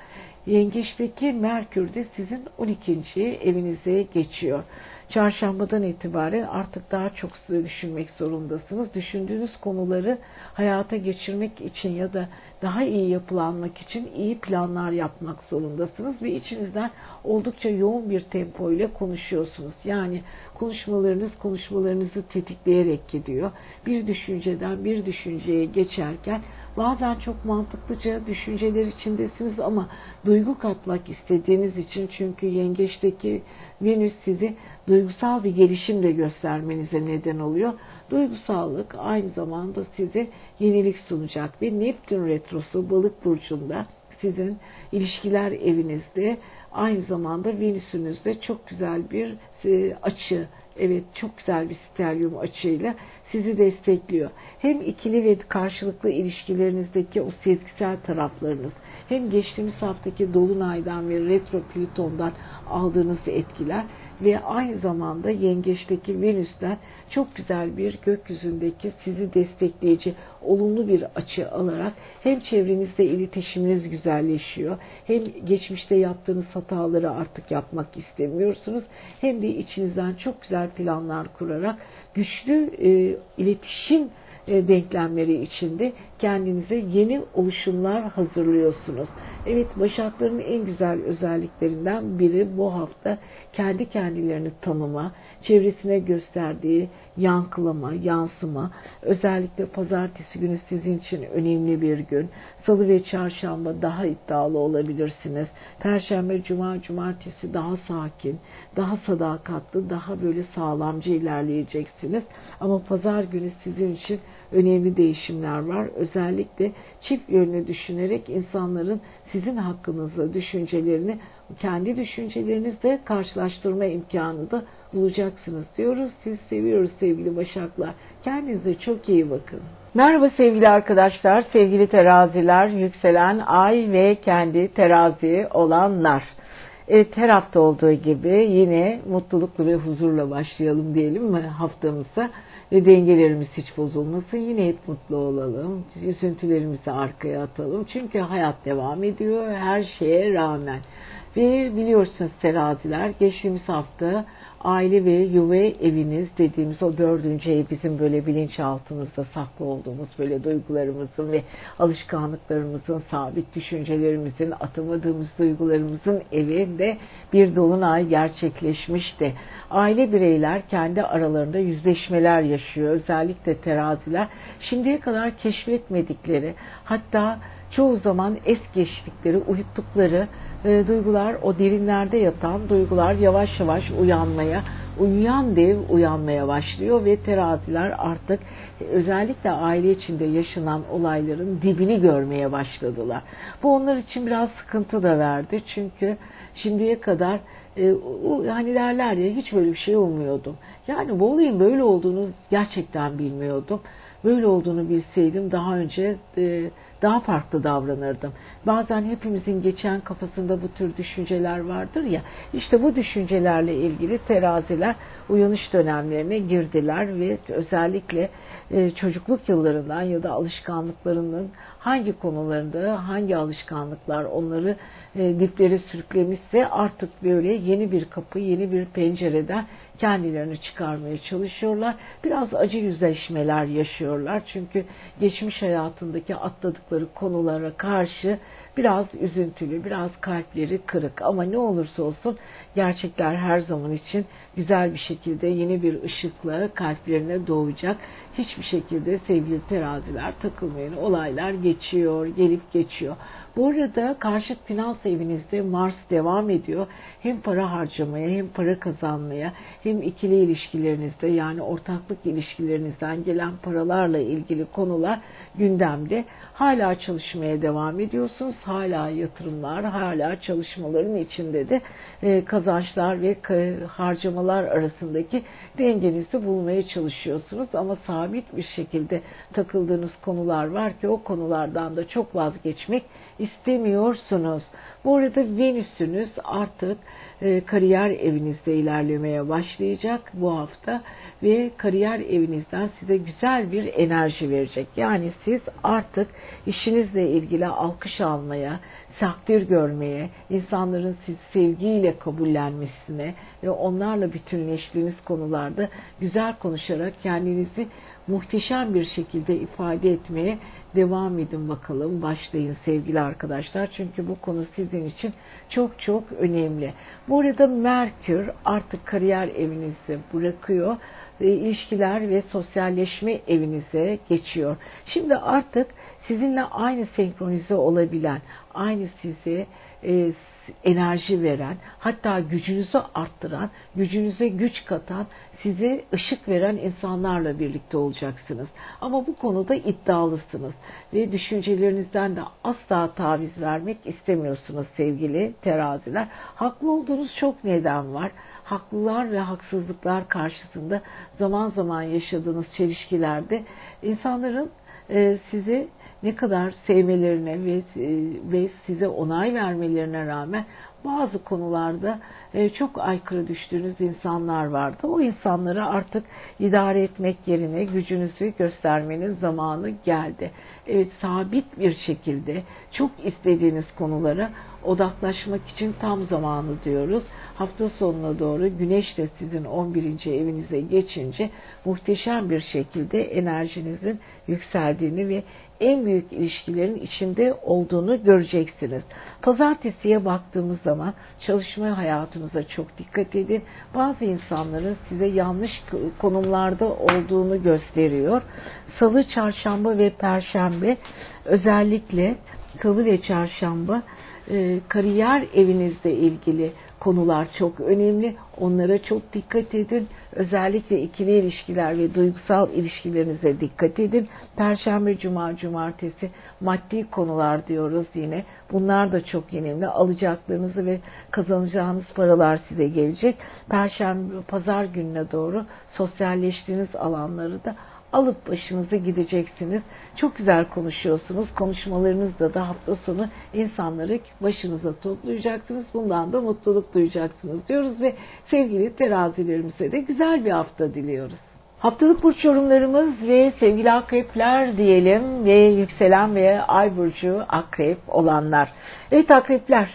yengeçteki Merkür de sizin 12. evinize geçiyor. Çarşambadan itibaren artık daha çok düşünmek zorundasınız. Düşündüğünüz konuları hayata geçirmek için ya da daha iyi yapılanmak için iyi planlar yapmak zorundasınız ve içinizden oldukça yoğun bir tempo ile konuşuyorsunuz. Yani konuşmalarınız konuşmalarınızı tetikleyerek gidiyor. Bir düşünceden bir düşünceye geçerken bazen çok mantıklıca düşünceler içindesiniz ama duygu katmak istediğiniz için çünkü yengeçteki Venüs sizi duygusal bir gelişim de göstermenize neden oluyor. Duygusallık aynı zamanda size yenilik sunacak ve Neptün retrosu balık burcunda sizin ilişkiler evinizde aynı zamanda Venüs'ünüzde çok güzel bir e, açı evet çok güzel bir stelyum açıyla sizi destekliyor. Hem ikili ve karşılıklı ilişkilerinizdeki o sezgisel taraflarınız hem geçtiğimiz haftaki Dolunay'dan ve Retro Plüton'dan aldığınız etkiler ve aynı zamanda yengeçteki Venüs'ten çok güzel bir gökyüzündeki sizi destekleyici olumlu bir açı alarak hem çevrenizde iletişiminiz güzelleşiyor hem geçmişte yaptığınız hataları artık yapmak istemiyorsunuz hem de içinizden çok güzel planlar kurarak güçlü e, iletişim e, denklemleri içinde kendinize yeni oluşumlar hazırlıyorsunuz. Evet Başakların en güzel özelliklerinden biri bu hafta kendi kendilerini tanıma, çevresine gösterdiği yankılama, yansıma. Özellikle pazartesi günü sizin için önemli bir gün. Salı ve çarşamba daha iddialı olabilirsiniz. Perşembe, cuma, cumartesi daha sakin, daha sadakatli, daha böyle sağlamcı ilerleyeceksiniz. Ama pazar günü sizin için önemli değişimler var. Özellikle çift yönlü düşünerek insanların sizin hakkınızda düşüncelerini kendi düşüncelerinizle karşılaştırma imkanı da bulacaksınız diyoruz. Siz seviyoruz sevgili Başaklar. Kendinize çok iyi bakın. Merhaba sevgili arkadaşlar, sevgili teraziler, yükselen ay ve kendi terazi olanlar. Evet her hafta olduğu gibi yine mutluluklu ve huzurla başlayalım diyelim mi haftamıza ve dengelerimiz hiç bozulmasın. Yine hep mutlu olalım. Üzüntülerimizi arkaya atalım. Çünkü hayat devam ediyor her şeye rağmen. Ve biliyorsunuz teraziler geçtiğimiz hafta aile ve yuva eviniz dediğimiz o dördüncü ev bizim böyle bilinçaltımızda saklı olduğumuz böyle duygularımızın ve alışkanlıklarımızın, sabit düşüncelerimizin, atamadığımız duygularımızın evinde bir dolunay gerçekleşmişti. Aile bireyler kendi aralarında yüzleşmeler yaşıyor. Özellikle teraziler şimdiye kadar keşfetmedikleri hatta çoğu zaman es geçtikleri, uyuttukları e, duygular, o derinlerde yatan duygular yavaş yavaş uyanmaya, uyuyan dev uyanmaya başlıyor ve teraziler artık özellikle aile içinde yaşanan olayların dibini görmeye başladılar. Bu onlar için biraz sıkıntı da verdi çünkü şimdiye kadar e, hani derler ya hiç böyle bir şey olmuyordu. Yani bu olayın böyle olduğunu gerçekten bilmiyordum. Böyle olduğunu bilseydim daha önce e, daha farklı davranırdım. Bazen hepimizin geçen kafasında bu tür düşünceler vardır ya. İşte bu düşüncelerle ilgili teraziler uyanış dönemlerine girdiler ve özellikle e, çocukluk yıllarından ya da alışkanlıklarının hangi konularında hangi alışkanlıklar onları e, diplere sürüklemişse artık böyle yeni bir kapı, yeni bir pencereden kendilerini çıkarmaya çalışıyorlar. Biraz acı yüzleşmeler yaşıyorlar. Çünkü geçmiş hayatındaki atladıkları konulara karşı biraz üzüntülü, biraz kalpleri kırık ama ne olursa olsun gerçekler her zaman için güzel bir şekilde yeni bir ışıkla kalplerine doğacak. Hiçbir şekilde sevgili teraziler takılmayın. Olaylar geçiyor, gelip geçiyor. Bu arada karşıt finans evinizde Mars devam ediyor. Hem para harcamaya hem para kazanmaya hem ikili ilişkilerinizde yani ortaklık ilişkilerinizden gelen paralarla ilgili konular gündemde. Hala çalışmaya devam ediyorsunuz. Hala yatırımlar, hala çalışmaların içinde de e, kazançlar ve harcamalar arasındaki dengenizi bulmaya çalışıyorsunuz. Ama sabit bir şekilde takıldığınız konular var ki o konulardan da çok vazgeçmek istemiyorsunuz. Bu arada Venüs'ünüz artık e, kariyer evinizde ilerlemeye başlayacak bu hafta ve kariyer evinizden size güzel bir enerji verecek. Yani siz artık işinizle ilgili alkış almaya, takdir görmeye, insanların sizi sevgiyle kabullenmesine ve onlarla bütünleştiğiniz konularda güzel konuşarak kendinizi muhteşem bir şekilde ifade etmeye devam edin bakalım. Başlayın sevgili arkadaşlar. Çünkü bu konu sizin için çok çok önemli. Bu arada Merkür artık kariyer evinizi bırakıyor. İlişkiler ve sosyalleşme evinize geçiyor. Şimdi artık sizinle aynı senkronize olabilen, aynı sizi e, enerji veren, hatta gücünüzü arttıran, gücünüze güç katan, size ışık veren insanlarla birlikte olacaksınız. Ama bu konuda iddialısınız ve düşüncelerinizden de asla taviz vermek istemiyorsunuz sevgili teraziler. Haklı olduğunuz çok neden var. Haklılar ve haksızlıklar karşısında zaman zaman yaşadığınız çelişkilerde insanların e, sizi ne kadar sevmelerine ve, e, ve size onay vermelerine rağmen bazı konularda çok aykırı düştüğünüz insanlar vardı. O insanları artık idare etmek yerine gücünüzü göstermenin zamanı geldi. Evet sabit bir şekilde çok istediğiniz konulara odaklaşmak için tam zamanı diyoruz. Hafta sonuna doğru güneş de sizin 11. evinize geçince muhteşem bir şekilde enerjinizin yükseldiğini ve en büyük ilişkilerin içinde olduğunu göreceksiniz. Pazartesiye baktığımız zaman çalışma hayatınıza çok dikkat edin. Bazı insanların size yanlış konumlarda olduğunu gösteriyor. Salı, çarşamba ve perşembe özellikle salı ve çarşamba e, kariyer evinizle ilgili konular çok önemli. Onlara çok dikkat edin. Özellikle ikili ilişkiler ve duygusal ilişkilerinize dikkat edin. Perşembe, cuma, cumartesi maddi konular diyoruz yine. Bunlar da çok önemli. Alacaklarınızı ve kazanacağınız paralar size gelecek. Perşembe, pazar gününe doğru sosyalleştiğiniz alanları da alıp başınıza gideceksiniz. Çok güzel konuşuyorsunuz. Konuşmalarınızda da hafta sonu insanları başınıza toplayacaksınız. Bundan da mutluluk duyacaksınız diyoruz ve sevgili terazilerimize de güzel bir hafta diliyoruz. Haftalık burç yorumlarımız ve sevgili akrepler diyelim ve yükselen ve ay burcu akrep olanlar. Evet akrepler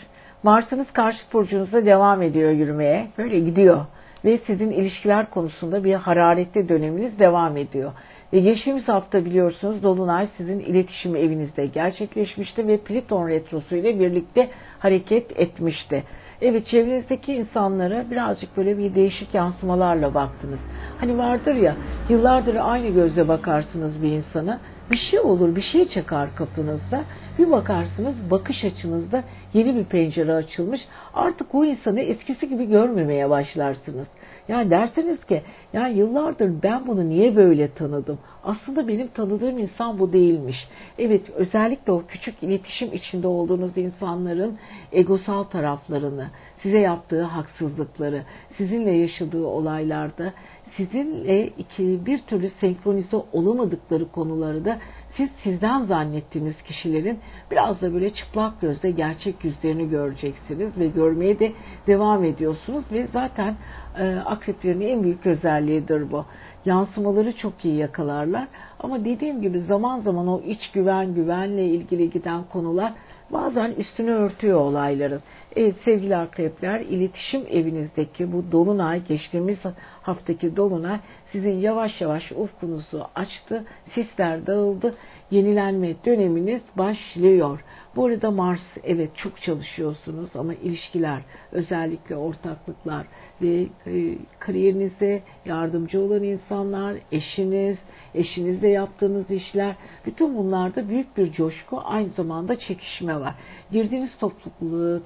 Mars'ınız karşı burcunuzda devam ediyor yürümeye. Böyle gidiyor ve sizin ilişkiler konusunda bir hararetli döneminiz devam ediyor. Ve geçtiğimiz hafta biliyorsunuz Dolunay sizin iletişim evinizde gerçekleşmişti ve Plüton Retrosu ile birlikte hareket etmişti. Evet çevrenizdeki insanlara birazcık böyle bir değişik yansımalarla baktınız. Hani vardır ya yıllardır aynı gözle bakarsınız bir insana bir şey olur bir şey çakar kapınızda bir bakarsınız bakış açınızda yeni bir pencere açılmış. Artık o insanı eskisi gibi görmemeye başlarsınız. Yani derseniz ki ya yıllardır ben bunu niye böyle tanıdım? Aslında benim tanıdığım insan bu değilmiş. Evet özellikle o küçük iletişim içinde olduğunuz insanların egosal taraflarını, size yaptığı haksızlıkları, sizinle yaşadığı olaylarda sizinle iki, bir türlü senkronize olamadıkları konuları da siz sizden zannettiğiniz kişilerin biraz da böyle çıplak gözle gerçek yüzlerini göreceksiniz ve görmeye de devam ediyorsunuz ve zaten e, akreplerin en büyük özelliğidir bu. Yansımaları çok iyi yakalarlar ama dediğim gibi zaman zaman o iç güven güvenle ilgili giden konular bazen üstünü örtüyor olayların. Evet sevgili akrepler iletişim evinizdeki bu dolunay geçtiğimiz haftaki dolunay sizin yavaş yavaş ufkunuzu açtı. Sisler dağıldı. Yenilenme döneminiz başlıyor. Bu arada Mars evet çok çalışıyorsunuz ama ilişkiler özellikle ortaklıklar ve e, kariyerinize yardımcı olan insanlar, eşiniz, eşinizle yaptığınız işler bütün bunlarda büyük bir coşku aynı zamanda çekişme var. Girdiğiniz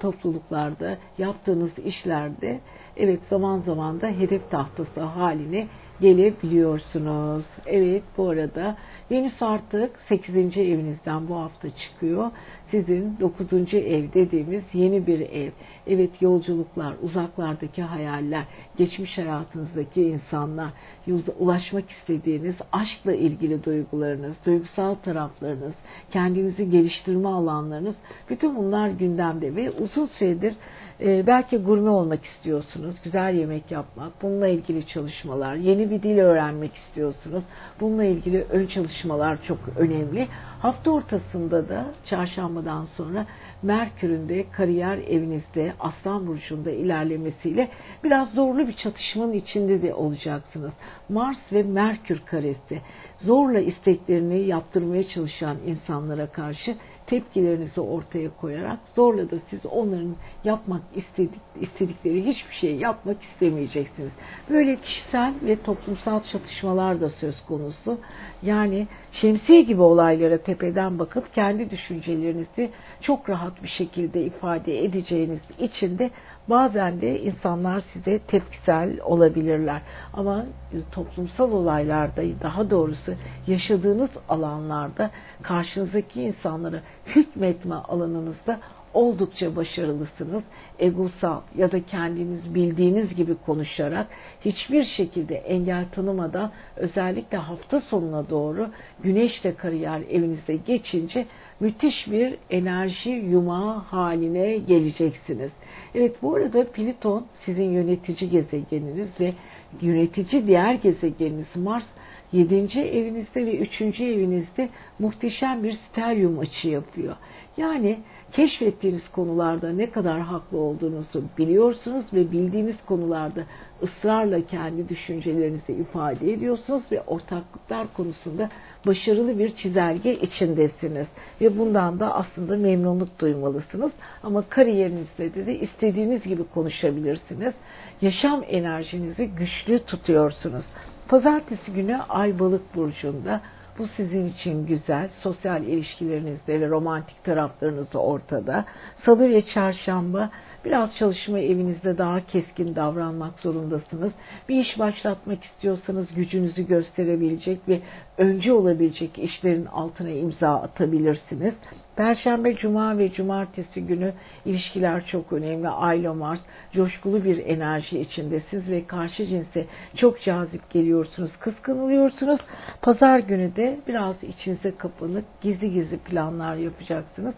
topluluk, topluluklarda yaptığınız işlerde evet zaman zaman da hedef tahtası haline gelebiliyorsunuz. Evet bu arada Venüs artık 8. evinizden bu hafta çıkıyor. Sizin 9. ev dediğimiz yeni bir ev. Evet yolculuklar, uzaklardaki hayaller, geçmiş hayatınızdaki insanlar, ulaşmak istediğiniz aşkla ilgili duygularınız, duygusal taraflarınız, kendinizi geliştirme alanlarınız bütün bunlar gündemde ve uzun süredir e, belki gurme olmak istiyorsunuz, güzel yemek yapmak, bununla ilgili çalışmalar, yeni bir dil öğrenmek istiyorsunuz. Bununla ilgili ön çalışmalar çok önemli. Hafta ortasında da çarşambadan sonra Merkür'ün de kariyer evinizde Aslan Burcu'nda ilerlemesiyle biraz zorlu bir çatışmanın içinde de olacaksınız. Mars ve Merkür karesi zorla isteklerini yaptırmaya çalışan insanlara karşı tepkilerinizi ortaya koyarak zorla da siz onların yapmak istedik, istedikleri hiçbir şey yapmak istemeyeceksiniz. Böyle kişisel ve toplumsal çatışmalar da söz konusu. Yani şemsiye gibi olaylara tepeden bakıp kendi düşüncelerinizi çok rahat bir şekilde ifade edeceğiniz için de bazen de insanlar size tepkisel olabilirler. Ama toplumsal olaylarda daha doğrusu yaşadığınız alanlarda karşınızdaki insanlara hükmetme alanınızda oldukça başarılısınız. Egosal ya da kendiniz bildiğiniz gibi konuşarak hiçbir şekilde engel tanımadan özellikle hafta sonuna doğru güneşle kariyer evinizde geçince müthiş bir enerji yumağı haline geleceksiniz. Evet bu arada Plüton sizin yönetici gezegeniniz ve yönetici diğer gezegeniniz Mars 7. evinizde ve 3. evinizde muhteşem bir steryum açı yapıyor. Yani keşfettiğiniz konularda ne kadar haklı olduğunuzu biliyorsunuz ve bildiğiniz konularda ısrarla kendi düşüncelerinizi ifade ediyorsunuz ve ortaklıklar konusunda başarılı bir çizelge içindesiniz. Ve bundan da aslında memnunluk duymalısınız. Ama kariyerinizde de, de istediğiniz gibi konuşabilirsiniz. Yaşam enerjinizi güçlü tutuyorsunuz. Pazartesi günü Ay Balık burcunda bu sizin için güzel. Sosyal ilişkilerinizde ve romantik taraflarınız ortada. Salı ve çarşamba biraz çalışma evinizde daha keskin davranmak zorundasınız. Bir iş başlatmak istiyorsanız gücünüzü gösterebilecek ve önce olabilecek işlerin altına imza atabilirsiniz. Perşembe, Cuma ve Cumartesi günü ilişkiler çok önemli. Aylo Mars coşkulu bir enerji içindesiniz ve karşı cinse çok cazip geliyorsunuz, kıskanılıyorsunuz. Pazar günü de biraz içinize kapanık, gizli gizli planlar yapacaksınız.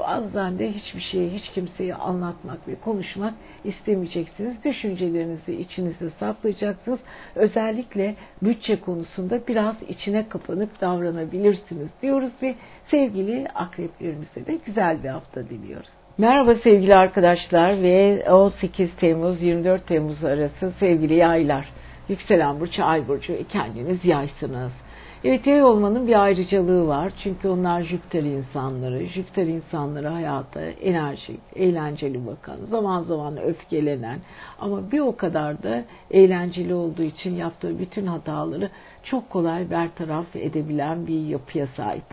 Bazen de hiçbir şeyi hiç kimseye anlatmak ve konuşmak istemeyeceksiniz. Düşüncelerinizi içinizde saklayacaksınız. Özellikle bütçe konusunda biraz içine kapanık davranabilirsiniz diyoruz ve sevgili akreplerimize de güzel bir hafta diliyoruz. Merhaba sevgili arkadaşlar ve 18 Temmuz 24 Temmuz arası sevgili yaylar. Yükselen burcu, ay burcu kendiniz yaysınız. Yay olmanın bir ayrıcalığı var. Çünkü onlar Jüpiter insanları. Jüpiter insanları hayata enerjik, eğlenceli bakan, zaman zaman öfkelenen ama bir o kadar da eğlenceli olduğu için yaptığı bütün hataları çok kolay bertaraf edebilen bir yapıya sahip.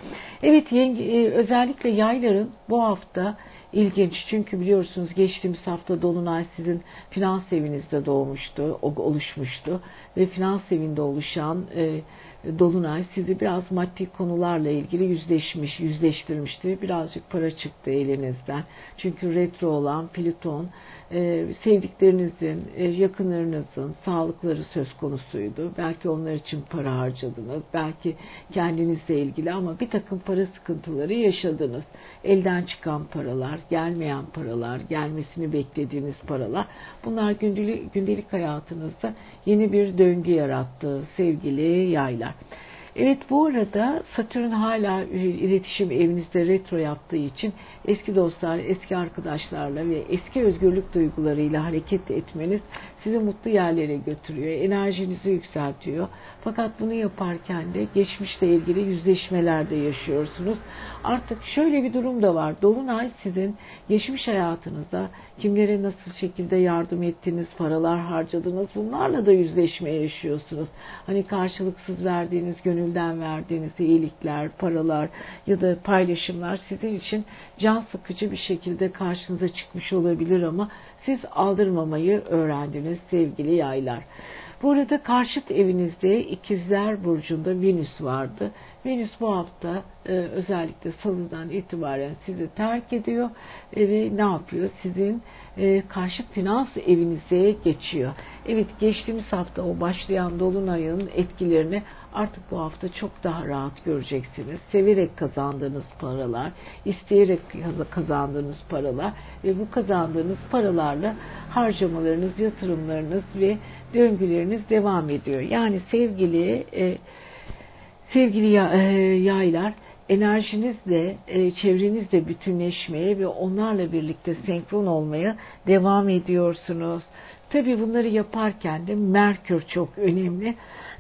Evet e, özellikle yayların bu hafta ilginç çünkü biliyorsunuz geçtiğimiz hafta Dolunay sizin finans evinizde doğmuştu, oluşmuştu ve finans evinde oluşan e, Dolunay sizi biraz maddi konularla ilgili yüzleşmiş, yüzleştirmişti. Birazcık para çıktı elinizden. Çünkü retro olan Plüton e, sevdiklerinizin, e, yakınlarınızın sağlıkları söz konusuydu. Belki onlar için para harcadınız. Belki kendinizle ilgili ama bir takım para sıkıntıları yaşadınız. Elden çıkan paralar, gelmeyen paralar, gelmesini beklediğiniz paralar. Bunlar gündelik, gündelik hayatınızda yeni bir döngü yarattı sevgili yaylar. Evet bu arada Satürn hala iletişim evinizde retro yaptığı için eski dostlar, eski arkadaşlarla ve eski özgürlük duygularıyla hareket etmeniz sizi mutlu yerlere götürüyor, enerjinizi yükseltiyor. Fakat bunu yaparken de geçmişle ilgili yüzleşmelerde yaşıyorsunuz. Artık şöyle bir durum da var. Dolunay sizin geçmiş hayatınızda kimlere nasıl şekilde yardım ettiniz, paralar harcadınız bunlarla da yüzleşmeye yaşıyorsunuz. Hani karşılıksız verdiğiniz, gönülden verdiğiniz iyilikler, paralar ya da paylaşımlar sizin için can sıkıcı bir şekilde karşınıza çıkmış olabilir ama siz aldırmamayı öğrendiniz sevgili yaylar. Bu arada karşıt evinizde ikizler burcunda Venüs vardı. Venüs bu hafta e, özellikle salıdan itibaren sizi terk ediyor e, ve ne yapıyor? Sizin e, karşıt finans evinize geçiyor. Evet geçtiğimiz hafta o başlayan dolunayın etkilerini artık bu hafta çok daha rahat göreceksiniz. Severek kazandığınız paralar, isteyerek kazandığınız paralar ve bu kazandığınız paralarla harcamalarınız, yatırımlarınız ve döngüleriniz devam ediyor. Yani sevgili e, sevgili e, yaylar enerjinizle, e, çevrenizle bütünleşmeye ve onlarla birlikte senkron olmaya devam ediyorsunuz. tabii bunları yaparken de Merkür çok önemli.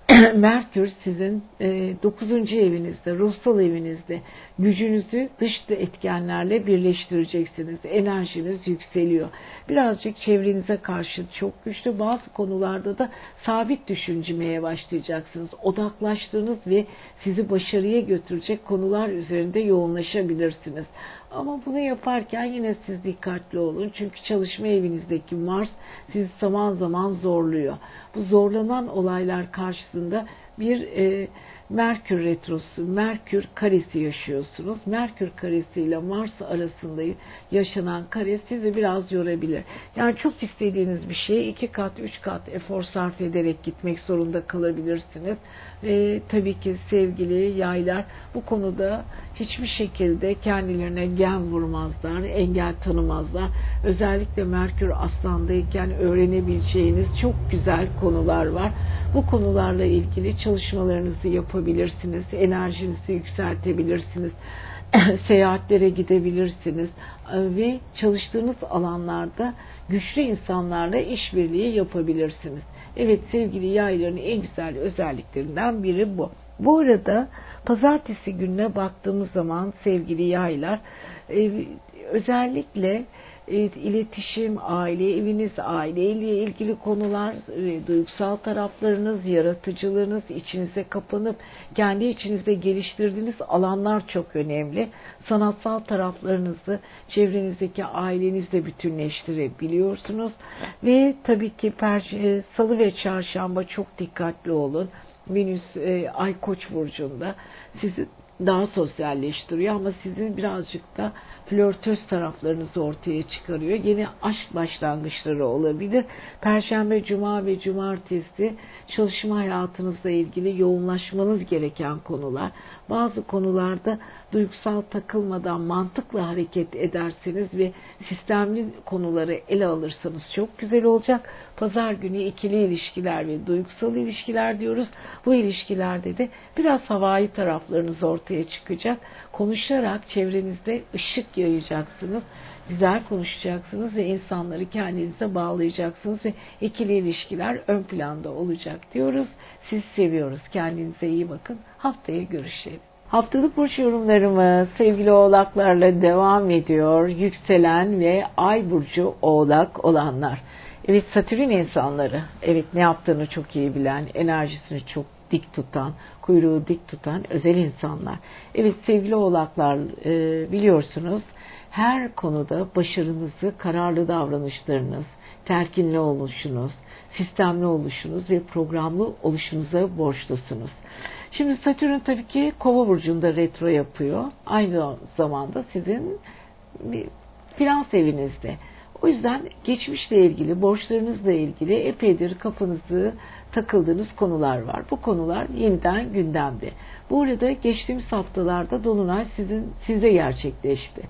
Merkür sizin e, 9. evinizde, ruhsal evinizde gücünüzü dış etkenlerle birleştireceksiniz. Enerjiniz yükseliyor. Birazcık çevrenize karşı çok güçlü bazı konularda da sabit düşünmeye başlayacaksınız. Odaklaştığınız ve sizi başarıya götürecek konular üzerinde yoğunlaşabilirsiniz. Ama bunu yaparken yine siz dikkatli olun. Çünkü çalışma evinizdeki Mars sizi zaman zaman zorluyor. Bu zorlanan olaylar karşısında bir e, Merkür retrosu, Merkür karesi yaşıyorsunuz. Merkür karesi ile Mars arasında yaşanan kare sizi biraz yorabilir. Yani çok istediğiniz bir şeye iki kat, üç kat efor sarf ederek gitmek zorunda kalabilirsiniz. Ve tabii ki sevgili yaylar bu konuda hiçbir şekilde kendilerine gen vurmazlar, engel tanımazlar. Özellikle Merkür Aslan'dayken öğrenebileceğiniz çok güzel konular var. Bu konularla ilgili çalışmalarınızı yapabilirsiniz, enerjinizi yükseltebilirsiniz, seyahatlere gidebilirsiniz ve çalıştığınız alanlarda güçlü insanlarla işbirliği yapabilirsiniz. Evet sevgili yayların en güzel özelliklerinden biri bu. Bu arada pazartesi gününe baktığımız zaman sevgili yaylar e, özellikle iletişim, aile eviniz, aileyle ilgili konular, e, duygusal taraflarınız, yaratıcılığınız, içinize kapanıp kendi içinizde geliştirdiğiniz alanlar çok önemli. Sanatsal taraflarınızı çevrenizdeki ailenizle bütünleştirebiliyorsunuz. Ve tabii ki per, salı ve çarşamba çok dikkatli olun. Venüs e, Ay Koç burcunda sizi daha sosyalleştiriyor ama sizin birazcık da flörtöz taraflarınızı ortaya çıkarıyor. Yeni aşk başlangıçları olabilir. Perşembe, cuma ve cumartesi çalışma hayatınızla ilgili yoğunlaşmanız gereken konular. Bazı konularda duygusal takılmadan mantıkla hareket ederseniz ve sistemli konuları ele alırsanız çok güzel olacak. Pazar günü ikili ilişkiler ve duygusal ilişkiler diyoruz. Bu ilişkilerde de biraz havai taraflarınız ortaya çıkacak. Konuşarak çevrenizde ışık yayacaksınız. Güzel konuşacaksınız ve insanları kendinize bağlayacaksınız ve ikili ilişkiler ön planda olacak diyoruz. Siz seviyoruz. Kendinize iyi bakın. Haftaya görüşelim. Haftalık burç yorumlarımız sevgili oğlaklarla devam ediyor. Yükselen ve ay burcu oğlak olanlar. Evet Satürn insanları. Evet ne yaptığını çok iyi bilen, enerjisini çok dik tutan, kuyruğu dik tutan özel insanlar. Evet sevgili oğlaklar e, biliyorsunuz her konuda başarınızı, kararlı davranışlarınız, terkinli oluşunuz, sistemli oluşunuz ve programlı oluşunuza borçlusunuz. Şimdi Satürn tabii ki Kova burcunda retro yapıyor. Aynı zamanda sizin finans evinizde. O yüzden geçmişle ilgili, borçlarınızla ilgili epeydir kafanızı takıldığınız konular var. Bu konular yeniden gündemde. Bu arada geçtiğimiz haftalarda Dolunay sizin sizde gerçekleşti.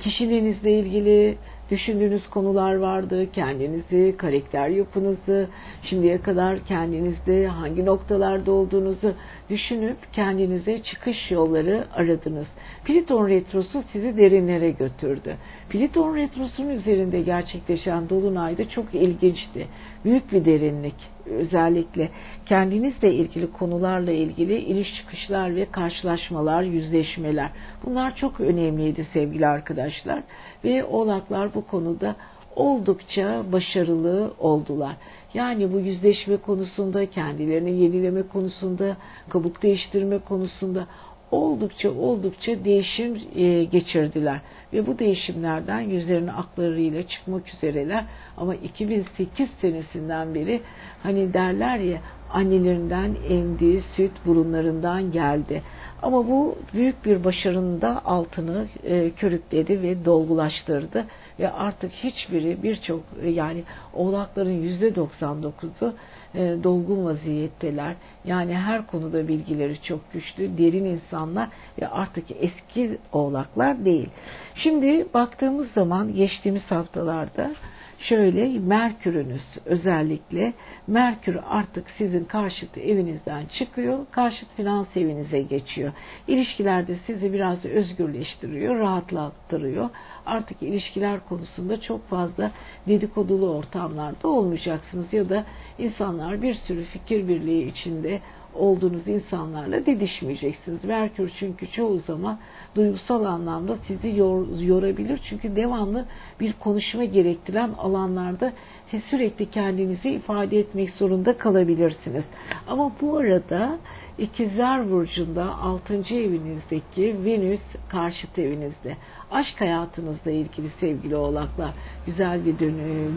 Kişiliğinizle ilgili düşündüğünüz konular vardı. Kendinizi, karakter yapınızı, şimdiye kadar kendinizde hangi noktalarda olduğunuzu düşünüp kendinize çıkış yolları aradınız. Pliton retrosu sizi derinlere götürdü. Pliton retrosunun üzerinde gerçekleşen dolunayda çok ilginçti. Büyük bir derinlik özellikle kendinizle ilgili konularla ilgili iniş çıkışlar ve karşılaşmalar, yüzleşmeler. Bunlar çok önemliydi sevgili arkadaşlar ve oğlaklar bu konuda oldukça başarılı oldular. Yani bu yüzleşme konusunda, kendilerini yenileme konusunda, kabuk değiştirme konusunda oldukça oldukça değişim e, geçirdiler ve bu değişimlerden yüzlerinin aklarıyla çıkmak üzereler ama 2008 senesinden beri hani derler ya annelerinden emdiği süt burunlarından geldi. Ama bu büyük bir başarının da altını e, körükledi ve dolgulaştırdı ve artık hiçbiri birçok yani oğlakların yüzde 99'u e, dolgun vaziyetteler. Yani her konuda bilgileri çok güçlü, derin insanlar ve artık eski oğlaklar değil. Şimdi baktığımız zaman geçtiğimiz haftalarda şöyle Merkür'ünüz özellikle Merkür artık sizin karşıt evinizden çıkıyor, karşıt finans evinize geçiyor. İlişkilerde sizi biraz özgürleştiriyor, rahatlattırıyor. artık ilişkiler konusunda çok fazla dedikodulu ortamlarda olmayacaksınız ya da insanlar bir sürü fikir birliği içinde olduğunuz insanlarla didişmeyeceksiniz. Merkür çünkü çoğu zaman duygusal anlamda sizi yor, yorabilir. Çünkü devamlı bir konuşma gerektiren alanlarda sürekli kendinizi ifade etmek zorunda kalabilirsiniz. Ama bu arada İkizler Burcu'nda 6. evinizdeki Venüs karşıt evinizde. Aşk hayatınızla ilgili sevgili oğlaklar güzel bir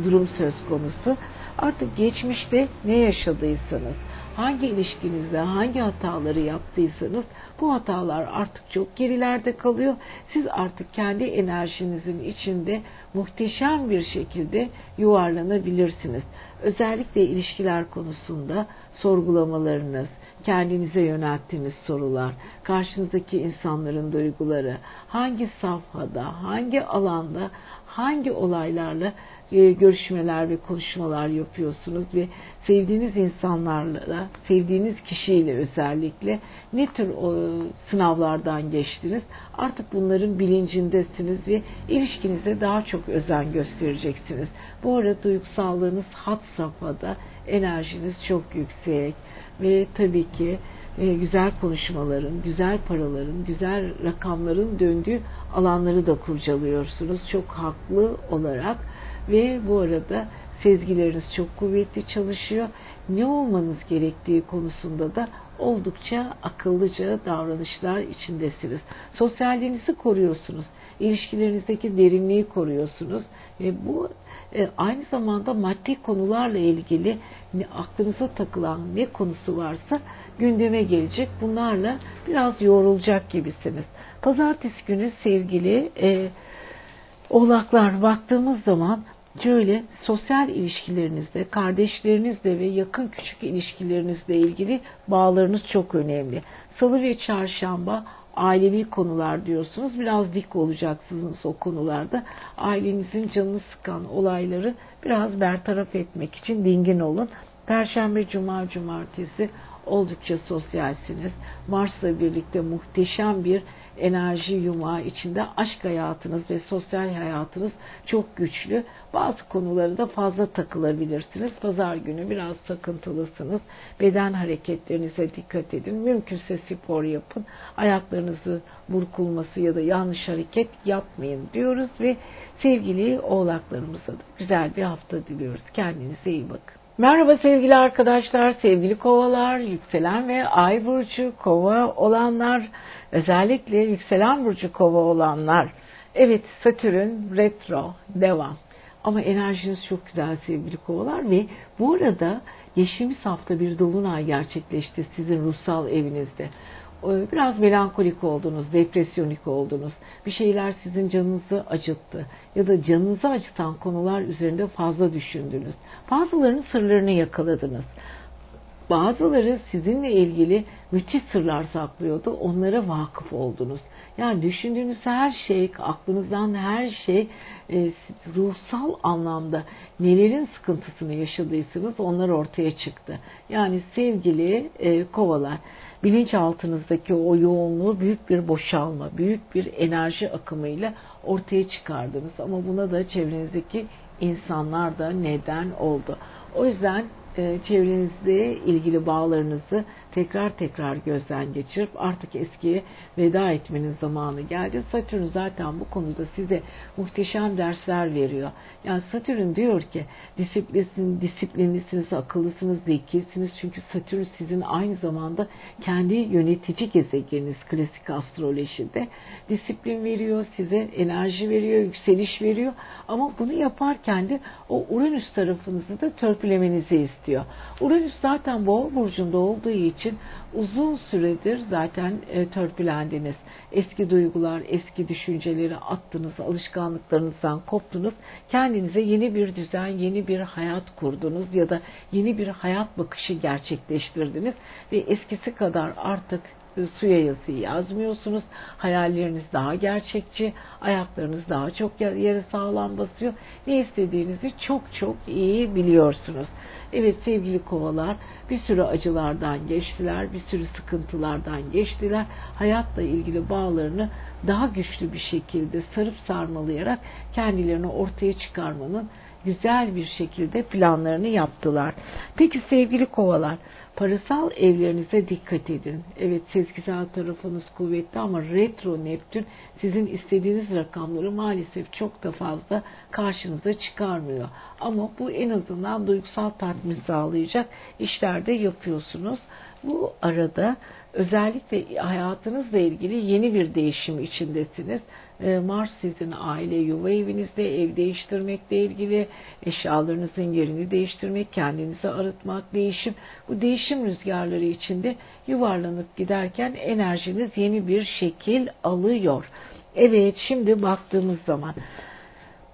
durum söz konusu. Artık geçmişte ne yaşadıysanız, hangi ilişkinizde hangi hataları yaptıysanız bu hatalar artık çok gerilerde kalıyor. Siz artık kendi enerjinizin içinde muhteşem bir şekilde yuvarlanabilirsiniz. Özellikle ilişkiler konusunda sorgulamalarınız, kendinize yönelttiğiniz sorular, karşınızdaki insanların duyguları, hangi safhada, hangi alanda, hangi olaylarla görüşmeler ve konuşmalar yapıyorsunuz ve sevdiğiniz insanlarla, sevdiğiniz kişiyle özellikle ne tür sınavlardan geçtiniz? Artık bunların bilincindesiniz ve ilişkinize daha çok özen göstereceksiniz. Bu arada duygusallığınız hat safhada, enerjiniz çok yüksek ve tabii ki e, güzel konuşmaların, güzel paraların, güzel rakamların döndüğü alanları da kurcalıyorsunuz. Çok haklı olarak ve bu arada sezgileriniz çok kuvvetli çalışıyor. Ne olmanız gerektiği konusunda da oldukça akıllıca davranışlar içindesiniz. Sosyalliğinizi koruyorsunuz. İlişkilerinizdeki derinliği koruyorsunuz. Ve bu e, aynı zamanda maddi konularla ilgili aklınıza takılan ne konusu varsa gündeme gelecek. Bunlarla biraz yorulacak gibisiniz. Pazartesi günü sevgili e, oğlaklar baktığımız zaman şöyle sosyal ilişkilerinizde, kardeşlerinizle ve yakın küçük ilişkilerinizle ilgili bağlarınız çok önemli. Salı ve çarşamba ailevi konular diyorsunuz. Biraz dik olacaksınız o konularda. Ailenizin canını sıkan olayları biraz bertaraf etmek için dingin olun. Perşembe, cuma, cumartesi oldukça sosyalsiniz. Mars'la birlikte muhteşem bir enerji yumağı içinde aşk hayatınız ve sosyal hayatınız çok güçlü. Bazı konuları da fazla takılabilirsiniz. Pazar günü biraz takıntılısınız. Beden hareketlerinize dikkat edin. Mümkünse spor yapın. Ayaklarınızı burkulması ya da yanlış hareket yapmayın diyoruz ve sevgili oğlaklarımıza da güzel bir hafta diliyoruz. Kendinize iyi bakın. Merhaba sevgili arkadaşlar, sevgili kovalar, yükselen ve ay burcu kova olanlar, özellikle yükselen burcu kova olanlar. Evet Satürn retro devam. Ama enerjiniz çok güzel sevgili kovalar ve bu arada geçtiğimiz hafta bir dolunay gerçekleşti sizin ruhsal evinizde. Ee, biraz melankolik oldunuz, depresyonik oldunuz. Bir şeyler sizin canınızı acıttı ya da canınızı acıtan konular üzerinde fazla düşündünüz. Bazılarının sırlarını yakaladınız. Bazıları sizinle ilgili müthiş sırlar saklıyordu. Onlara vakıf oldunuz. Yani düşündüğünüz her şey, aklınızdan her şey e, ruhsal anlamda nelerin sıkıntısını yaşadıysanız onlar ortaya çıktı. Yani sevgili e, kovalar, bilinçaltınızdaki o yoğunluğu büyük bir boşalma, büyük bir enerji akımıyla ortaya çıkardınız. Ama buna da çevrenizdeki insanlar da neden oldu. O yüzden e, çevrenizde ilgili bağlarınızı tekrar tekrar gözden geçirip artık eskiye veda etmenin zamanı geldi. Satürn zaten bu konuda size muhteşem dersler veriyor. Yani Satürn diyor ki disiplinsin, disiplinlisiniz, akıllısınız, zekisiniz. Çünkü Satürn sizin aynı zamanda kendi yönetici gezegeniniz klasik astrolojide. Disiplin veriyor, size enerji veriyor, yükseliş veriyor. Ama bunu yaparken de o Uranüs tarafınızı da törpülemenizi istiyor. Uranüs zaten boğa burcunda olduğu için uzun süredir zaten e, törpülendiniz. Eski duygular, eski düşünceleri attınız, alışkanlıklarınızdan koptunuz. Kendinize yeni bir düzen, yeni bir hayat kurdunuz ya da yeni bir hayat bakışı gerçekleştirdiniz ve eskisi kadar artık e, suya yazıyı yazmıyorsunuz. Hayalleriniz daha gerçekçi, ayaklarınız daha çok yere sağlam basıyor. Ne istediğinizi çok çok iyi biliyorsunuz. Evet sevgili kovalar bir sürü acılardan geçtiler, bir sürü sıkıntılardan geçtiler. Hayatla ilgili bağlarını daha güçlü bir şekilde sarıp sarmalayarak kendilerini ortaya çıkarmanın güzel bir şekilde planlarını yaptılar. Peki sevgili kovalar, parasal evlerinize dikkat edin. Evet sezgisel tarafınız kuvvetli ama retro Neptün sizin istediğiniz rakamları maalesef çok da fazla karşınıza çıkarmıyor. Ama bu en azından duygusal tatmin sağlayacak işlerde yapıyorsunuz. Bu arada özellikle hayatınızla ilgili yeni bir değişim içindesiniz. Ee, Mars sizin aile yuva evinizde ev değiştirmekle ilgili eşyalarınızın yerini değiştirmek, kendinizi arıtmak, değişim. Bu değişim rüzgarları içinde yuvarlanıp giderken enerjiniz yeni bir şekil alıyor. Evet şimdi baktığımız zaman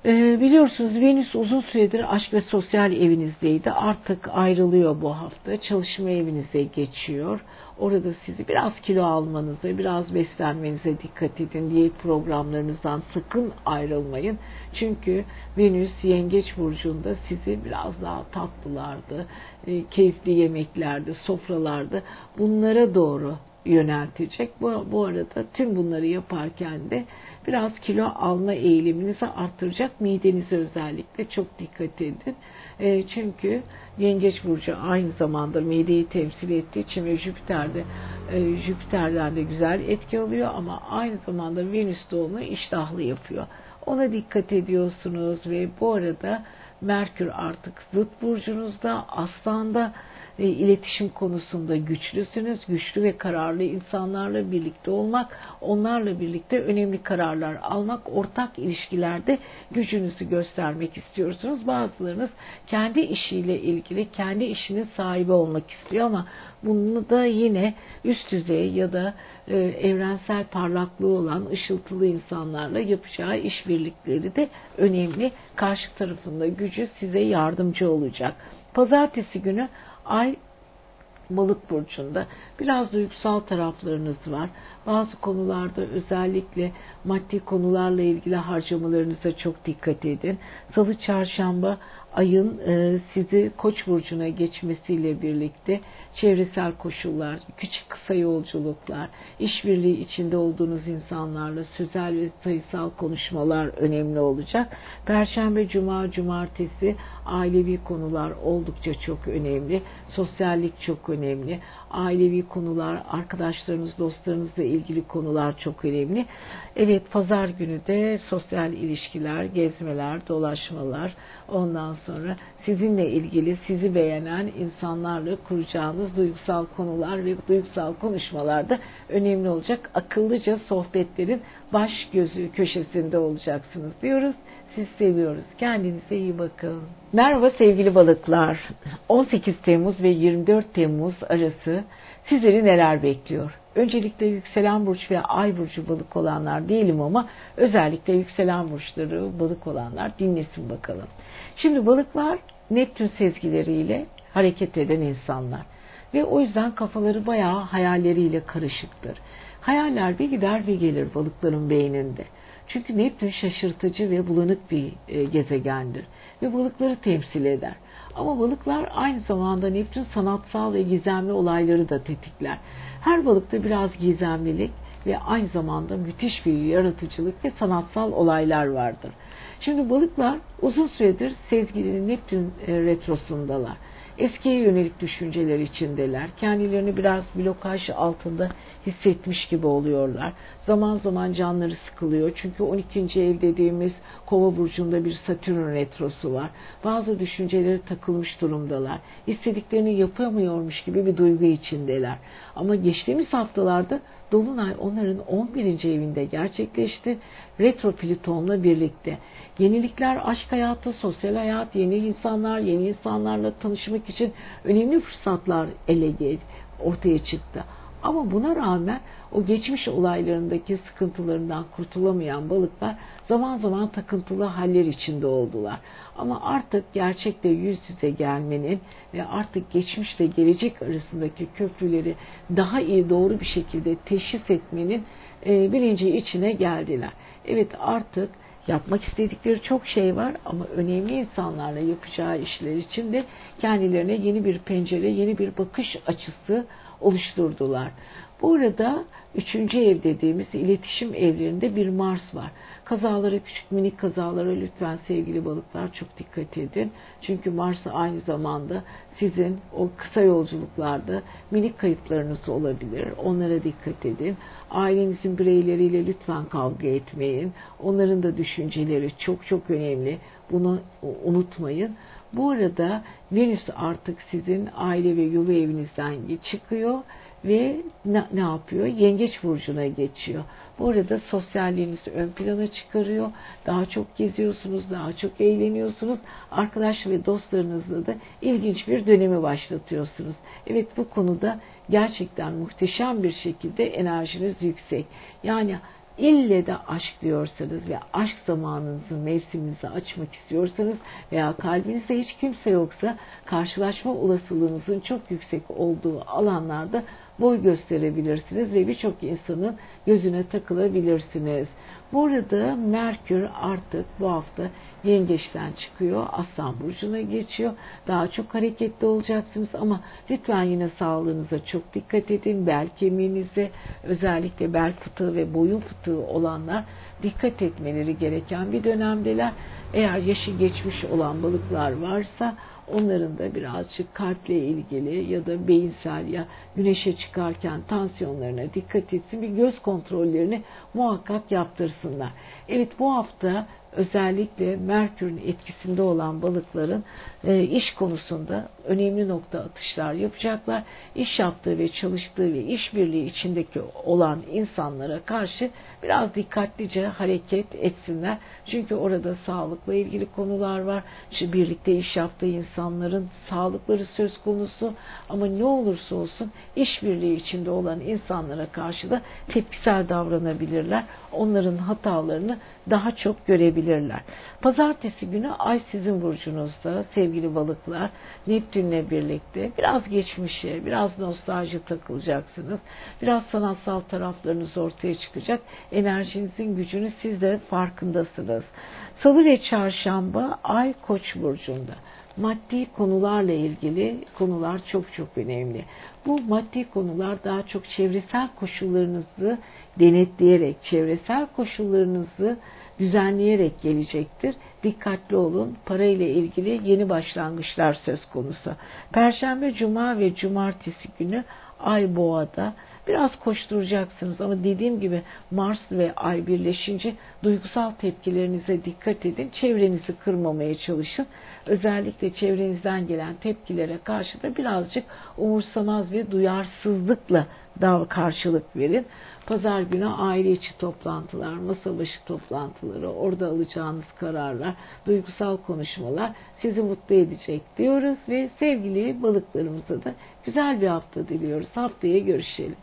ee, biliyorsunuz Venüs uzun süredir aşk ve sosyal evinizdeydi. Artık ayrılıyor bu hafta. Çalışma evinize geçiyor. Orada sizi biraz kilo almanıza, biraz beslenmenize dikkat edin. Diyet programlarınızdan sakın ayrılmayın. Çünkü Venüs Yengeç burcunda sizi biraz daha tatlılardı, e, keyifli yemeklerde, sofralarda bunlara doğru yöneltecek. Bu, bu arada tüm bunları yaparken de biraz kilo alma eğiliminizi arttıracak. Midenize özellikle çok dikkat edin. E, çünkü Yengeç Burcu aynı zamanda mideyi temsil ettiği için ve Jüpiter'de e, Jüpiter'den de güzel etki alıyor ama aynı zamanda Venüs de onu iştahlı yapıyor. Ona dikkat ediyorsunuz ve bu arada Merkür artık zıt burcunuzda, aslanda iletişim konusunda güçlüsünüz. Güçlü ve kararlı insanlarla birlikte olmak, onlarla birlikte önemli kararlar almak, ortak ilişkilerde gücünüzü göstermek istiyorsunuz. Bazılarınız kendi işiyle ilgili, kendi işinin sahibi olmak istiyor ama bunu da yine üst düzey ya da e, evrensel parlaklığı olan ışıltılı insanlarla yapacağı işbirlikleri de önemli. Karşı tarafında gücü size yardımcı olacak. Pazartesi günü Ay balık burcunda biraz duygusal taraflarınız var. Bazı konularda özellikle maddi konularla ilgili harcamalarınıza çok dikkat edin. Salı çarşamba ayın e, sizi Koç burcuna geçmesiyle birlikte çevresel koşullar, küçük kısa yolculuklar, işbirliği içinde olduğunuz insanlarla sözel ve sayısal konuşmalar önemli olacak. Perşembe, cuma, cumartesi ailevi konular oldukça çok önemli. Sosyallik çok önemli. Ailevi konular, arkadaşlarınız, dostlarınızla ilgili konular çok önemli. Evet, pazar günü de sosyal ilişkiler, gezmeler, dolaşmalar, ondan sonra sizinle ilgili sizi beğenen insanlarla kuracağınız duygusal konular ve duygusal konuşmalarda önemli olacak. Akıllıca sohbetlerin baş gözü köşesinde olacaksınız diyoruz. Siz seviyoruz. Kendinize iyi bakın. Merhaba sevgili balıklar. 18 Temmuz ve 24 Temmuz arası sizleri neler bekliyor? Öncelikle yükselen burç ve ay burcu balık olanlar diyelim ama özellikle yükselen burçları balık olanlar dinlesin bakalım. Şimdi balıklar Neptün sezgileriyle hareket eden insanlar ve o yüzden kafaları bayağı hayalleriyle karışıktır. Hayaller bir gider bir gelir balıkların beyninde. Çünkü Neptün şaşırtıcı ve bulanık bir e, gezegendir ve balıkları temsil eder. Ama balıklar aynı zamanda Neptün sanatsal ve gizemli olayları da tetikler. Her balıkta biraz gizemlilik ve aynı zamanda müthiş bir yaratıcılık ve sanatsal olaylar vardır. Şimdi balıklar uzun süredir sezgilinin Neptün e, retrosundalar eskiye yönelik düşünceler içindeler. Kendilerini biraz blokaj altında hissetmiş gibi oluyorlar. Zaman zaman canları sıkılıyor. Çünkü 12. ev dediğimiz kova burcunda bir satürn retrosu var. Bazı düşünceleri takılmış durumdalar. İstediklerini yapamıyormuş gibi bir duygu içindeler. Ama geçtiğimiz haftalarda Dolunay onların 11. evinde gerçekleşti. Retro Plüton'la birlikte. Yenilikler, aşk hayatı, sosyal hayat, yeni insanlar, yeni insanlarla tanışmak için önemli fırsatlar ele ortaya çıktı. Ama buna rağmen o geçmiş olaylarındaki sıkıntılarından kurtulamayan balıklar zaman zaman takıntılı haller içinde oldular. Ama artık gerçekle yüz yüze gelmenin ve artık geçmişle gelecek arasındaki köprüleri daha iyi doğru bir şekilde teşhis etmenin e, bilinci içine geldiler. Evet artık Yapmak istedikleri çok şey var ama önemli insanlarla yapacağı işler için de kendilerine yeni bir pencere, yeni bir bakış açısı oluşturdular. Burada üçüncü ev dediğimiz iletişim evlerinde bir Mars var. Kazalara, küçük minik kazalara lütfen sevgili balıklar çok dikkat edin. Çünkü Mars aynı zamanda sizin o kısa yolculuklarda minik kayıplarınız olabilir. Onlara dikkat edin. Ailenizin bireyleriyle lütfen kavga etmeyin. Onların da düşünceleri çok çok önemli. Bunu unutmayın. Bu arada Venüs artık sizin aile ve yuva evinizden çıkıyor ve ne, ne yapıyor? Yengeç burcuna geçiyor. Bu arada sosyalliğinizi ön plana çıkarıyor. Daha çok geziyorsunuz, daha çok eğleniyorsunuz. Arkadaş ve dostlarınızla da ilginç bir dönemi başlatıyorsunuz. Evet bu konuda gerçekten muhteşem bir şekilde enerjiniz yüksek. Yani ille de aşk diyorsanız ve aşk zamanınızı, mevsiminizi açmak istiyorsanız veya kalbinizde hiç kimse yoksa karşılaşma olasılığınızın çok yüksek olduğu alanlarda boy gösterebilirsiniz ve birçok insanın gözüne takılabilirsiniz. Burada Merkür artık bu hafta yengeçten çıkıyor, Aslan Burcu'na geçiyor. Daha çok hareketli olacaksınız ama lütfen yine sağlığınıza çok dikkat edin. Bel kemiğinize özellikle bel fıtığı ve boyun fıtığı olanlar dikkat etmeleri gereken bir dönemdeler. Eğer yaşı geçmiş olan balıklar varsa onların da birazcık kalple ilgili ya da beyinsel ya güneşe çıkarken tansiyonlarına dikkat etsin. Bir göz kontrollerini muhakkak yaptırsınlar. Evet bu hafta özellikle Merkür'ün etkisinde olan balıkların e, iş konusunda önemli nokta atışlar yapacaklar. İş yaptığı ve çalıştığı ve işbirliği içindeki olan insanlara karşı biraz dikkatlice hareket etsinler. Çünkü orada sağlıkla ilgili konular var. İşte birlikte iş yaptığı insanların sağlıkları söz konusu ama ne olursa olsun işbirliği içinde olan insanlara karşı da tepkisel davranabilirler. Onların hatalarını daha çok görebilirler. Pazartesi günü Ay sizin burcunuzda sevgili balıklar Neptünle birlikte biraz geçmişe, biraz nostalji takılacaksınız. Biraz sanatsal taraflarınız ortaya çıkacak. Enerjinizin gücünü siz de farkındasınız. Salı ve çarşamba Ay Koç burcunda maddi konularla ilgili konular çok çok önemli. Bu maddi konular daha çok çevresel koşullarınızı denetleyerek, çevresel koşullarınızı düzenleyerek gelecektir. Dikkatli olun. Parayla ilgili yeni başlangıçlar söz konusu. Perşembe, cuma ve cumartesi günü Ay Boğa'da biraz koşturacaksınız ama dediğim gibi Mars ve Ay birleşince duygusal tepkilerinize dikkat edin. Çevrenizi kırmamaya çalışın. Özellikle çevrenizden gelen tepkilere karşı da birazcık umursamaz ve duyarsızlıkla daha karşılık verin. Pazar günü aile içi toplantılar, masa başı toplantıları, orada alacağınız kararlar, duygusal konuşmalar sizi mutlu edecek diyoruz ve sevgili balıklarımıza da güzel bir hafta diliyoruz. Haftaya görüşelim.